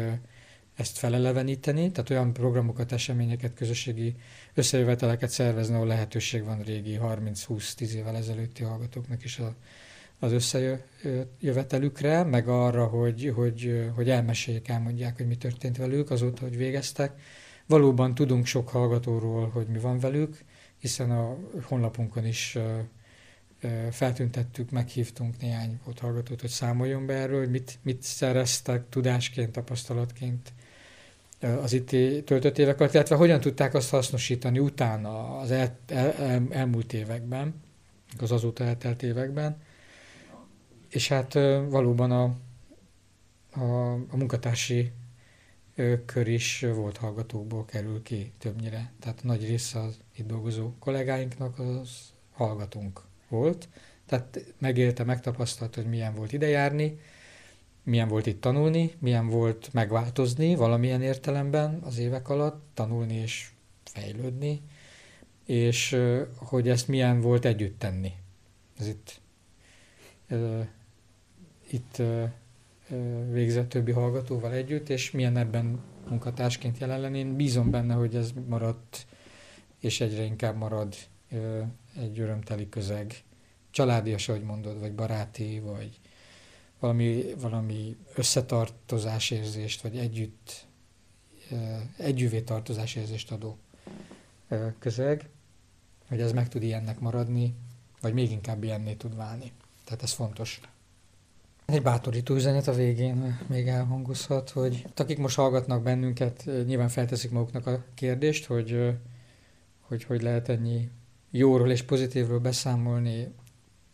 ezt feleleveníteni, tehát olyan programokat, eseményeket, közösségi összejöveteleket szervezni, ahol lehetőség van régi 30-20-10 évvel ezelőtti hallgatóknak is a az összejövetelükre, meg arra, hogy, hogy, hogy elmeséljék, elmondják, hogy mi történt velük azóta, hogy végeztek. Valóban tudunk sok hallgatóról, hogy mi van velük, hiszen a honlapunkon is feltüntettük, meghívtunk néhány ott hallgatót, hogy számoljon be erről, hogy mit, mit szereztek tudásként, tapasztalatként az itt töltött évek alatt, illetve hogyan tudták azt hasznosítani utána az el, el, el, elmúlt években, az azóta eltelt években és hát valóban a, a, a munkatársi kör is volt hallgatókból kerül ki többnyire. Tehát nagy része az itt dolgozó kollégáinknak az hallgatónk volt. Tehát megélte, megtapasztalta, hogy milyen volt ide járni, milyen volt itt tanulni, milyen volt megváltozni valamilyen értelemben az évek alatt, tanulni és fejlődni, és hogy ezt milyen volt együtt tenni. Ez itt itt végzett többi hallgatóval együtt, és milyen ebben munkatársként jelen lenni. Én bízom benne, hogy ez maradt, és egyre inkább marad egy örömteli közeg. Családias, ahogy mondod, vagy baráti, vagy valami, valami összetartozás érzést, vagy együtt, együvé tartozás érzést adó közeg, hogy ez meg tud ilyennek maradni, vagy még inkább ilyenné tud válni. Tehát ez fontos. Egy bátorító üzenet a végén még elhangozhat, hogy akik most hallgatnak bennünket, nyilván felteszik maguknak a kérdést, hogy hogy, hogy lehet ennyi jóról és pozitívról beszámolni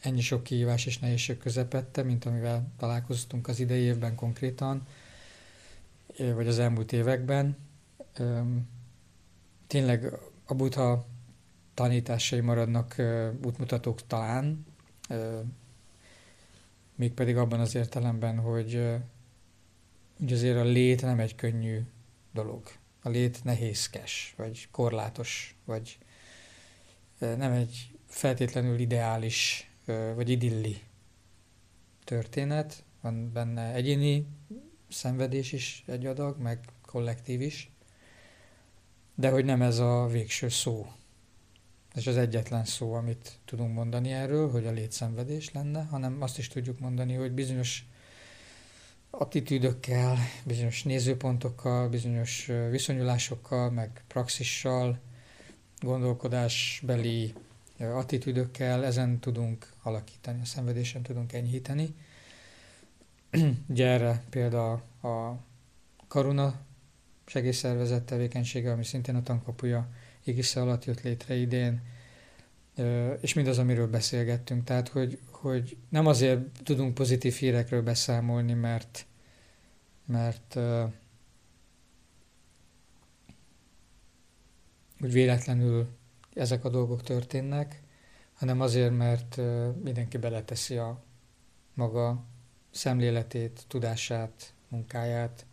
ennyi sok kihívás és nehézség közepette, mint amivel találkoztunk az idei évben konkrétan. vagy az elmúlt években. Tényleg a buddha tanításai maradnak útmutatók talán, mégpedig abban az értelemben, hogy, hogy azért a lét nem egy könnyű dolog. A lét nehézkes, vagy korlátos, vagy nem egy feltétlenül ideális, vagy idilli történet. Van benne egyéni szenvedés is egy adag, meg kollektív is, de hogy nem ez a végső szó. Ez az egyetlen szó, amit tudunk mondani erről, hogy a létszenvedés lenne, hanem azt is tudjuk mondani, hogy bizonyos attitűdökkel, bizonyos nézőpontokkal, bizonyos viszonyulásokkal, meg praxissal, gondolkodásbeli attitűdökkel ezen tudunk alakítani, a szenvedésen tudunk enyhíteni. <clears throat> Ugye erre például a Karuna segélyszervezet tevékenysége, ami szintén a tankapuja égisze alatt jött létre idén, és mindaz, amiről beszélgettünk. Tehát, hogy, hogy nem azért tudunk pozitív hírekről beszámolni, mert, mert hogy véletlenül ezek a dolgok történnek, hanem azért, mert mindenki beleteszi a maga szemléletét, tudását, munkáját,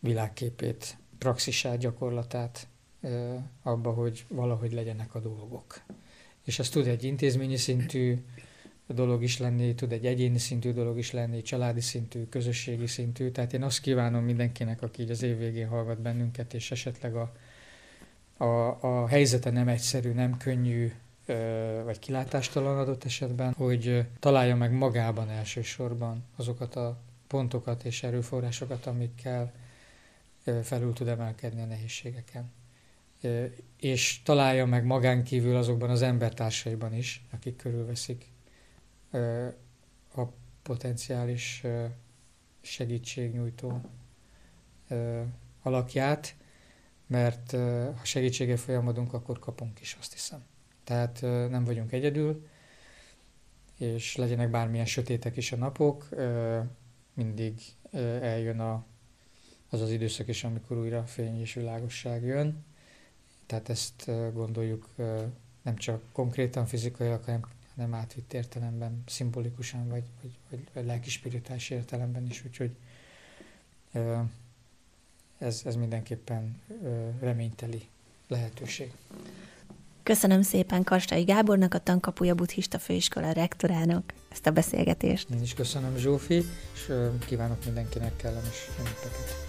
világképét, praxisát, gyakorlatát abba, hogy valahogy legyenek a dolgok. És ez tud egy intézményi szintű dolog is lenni, tud egy egyéni szintű dolog is lenni, családi szintű, közösségi szintű. Tehát én azt kívánom mindenkinek, aki így az év végén hallgat bennünket, és esetleg a, a, a helyzete nem egyszerű, nem könnyű, vagy kilátástalan adott esetben, hogy találja meg magában elsősorban azokat a pontokat és erőforrásokat, amikkel felül tud emelkedni a nehézségeken. És találja meg magán kívül azokban az embertársaiban is, akik körülveszik a potenciális segítségnyújtó alakját, mert ha segítsége folyamodunk, akkor kapunk is, azt hiszem. Tehát nem vagyunk egyedül, és legyenek bármilyen sötétek is a napok, mindig eljön a, az az időszak is, amikor újra fény és világosság jön. Tehát ezt gondoljuk nem csak konkrétan fizikailag, hanem, hanem átvitt értelemben, szimbolikusan, vagy, vagy, vagy, vagy lelkispiritási értelemben is. Úgyhogy ez, ez mindenképpen reményteli lehetőség. Köszönöm szépen Karstai Gábornak, a Tankapuja Buddhista Főiskola rektorának ezt a beszélgetést. Én is köszönöm Zsófi, és kívánok mindenkinek kellemes ünnepeket.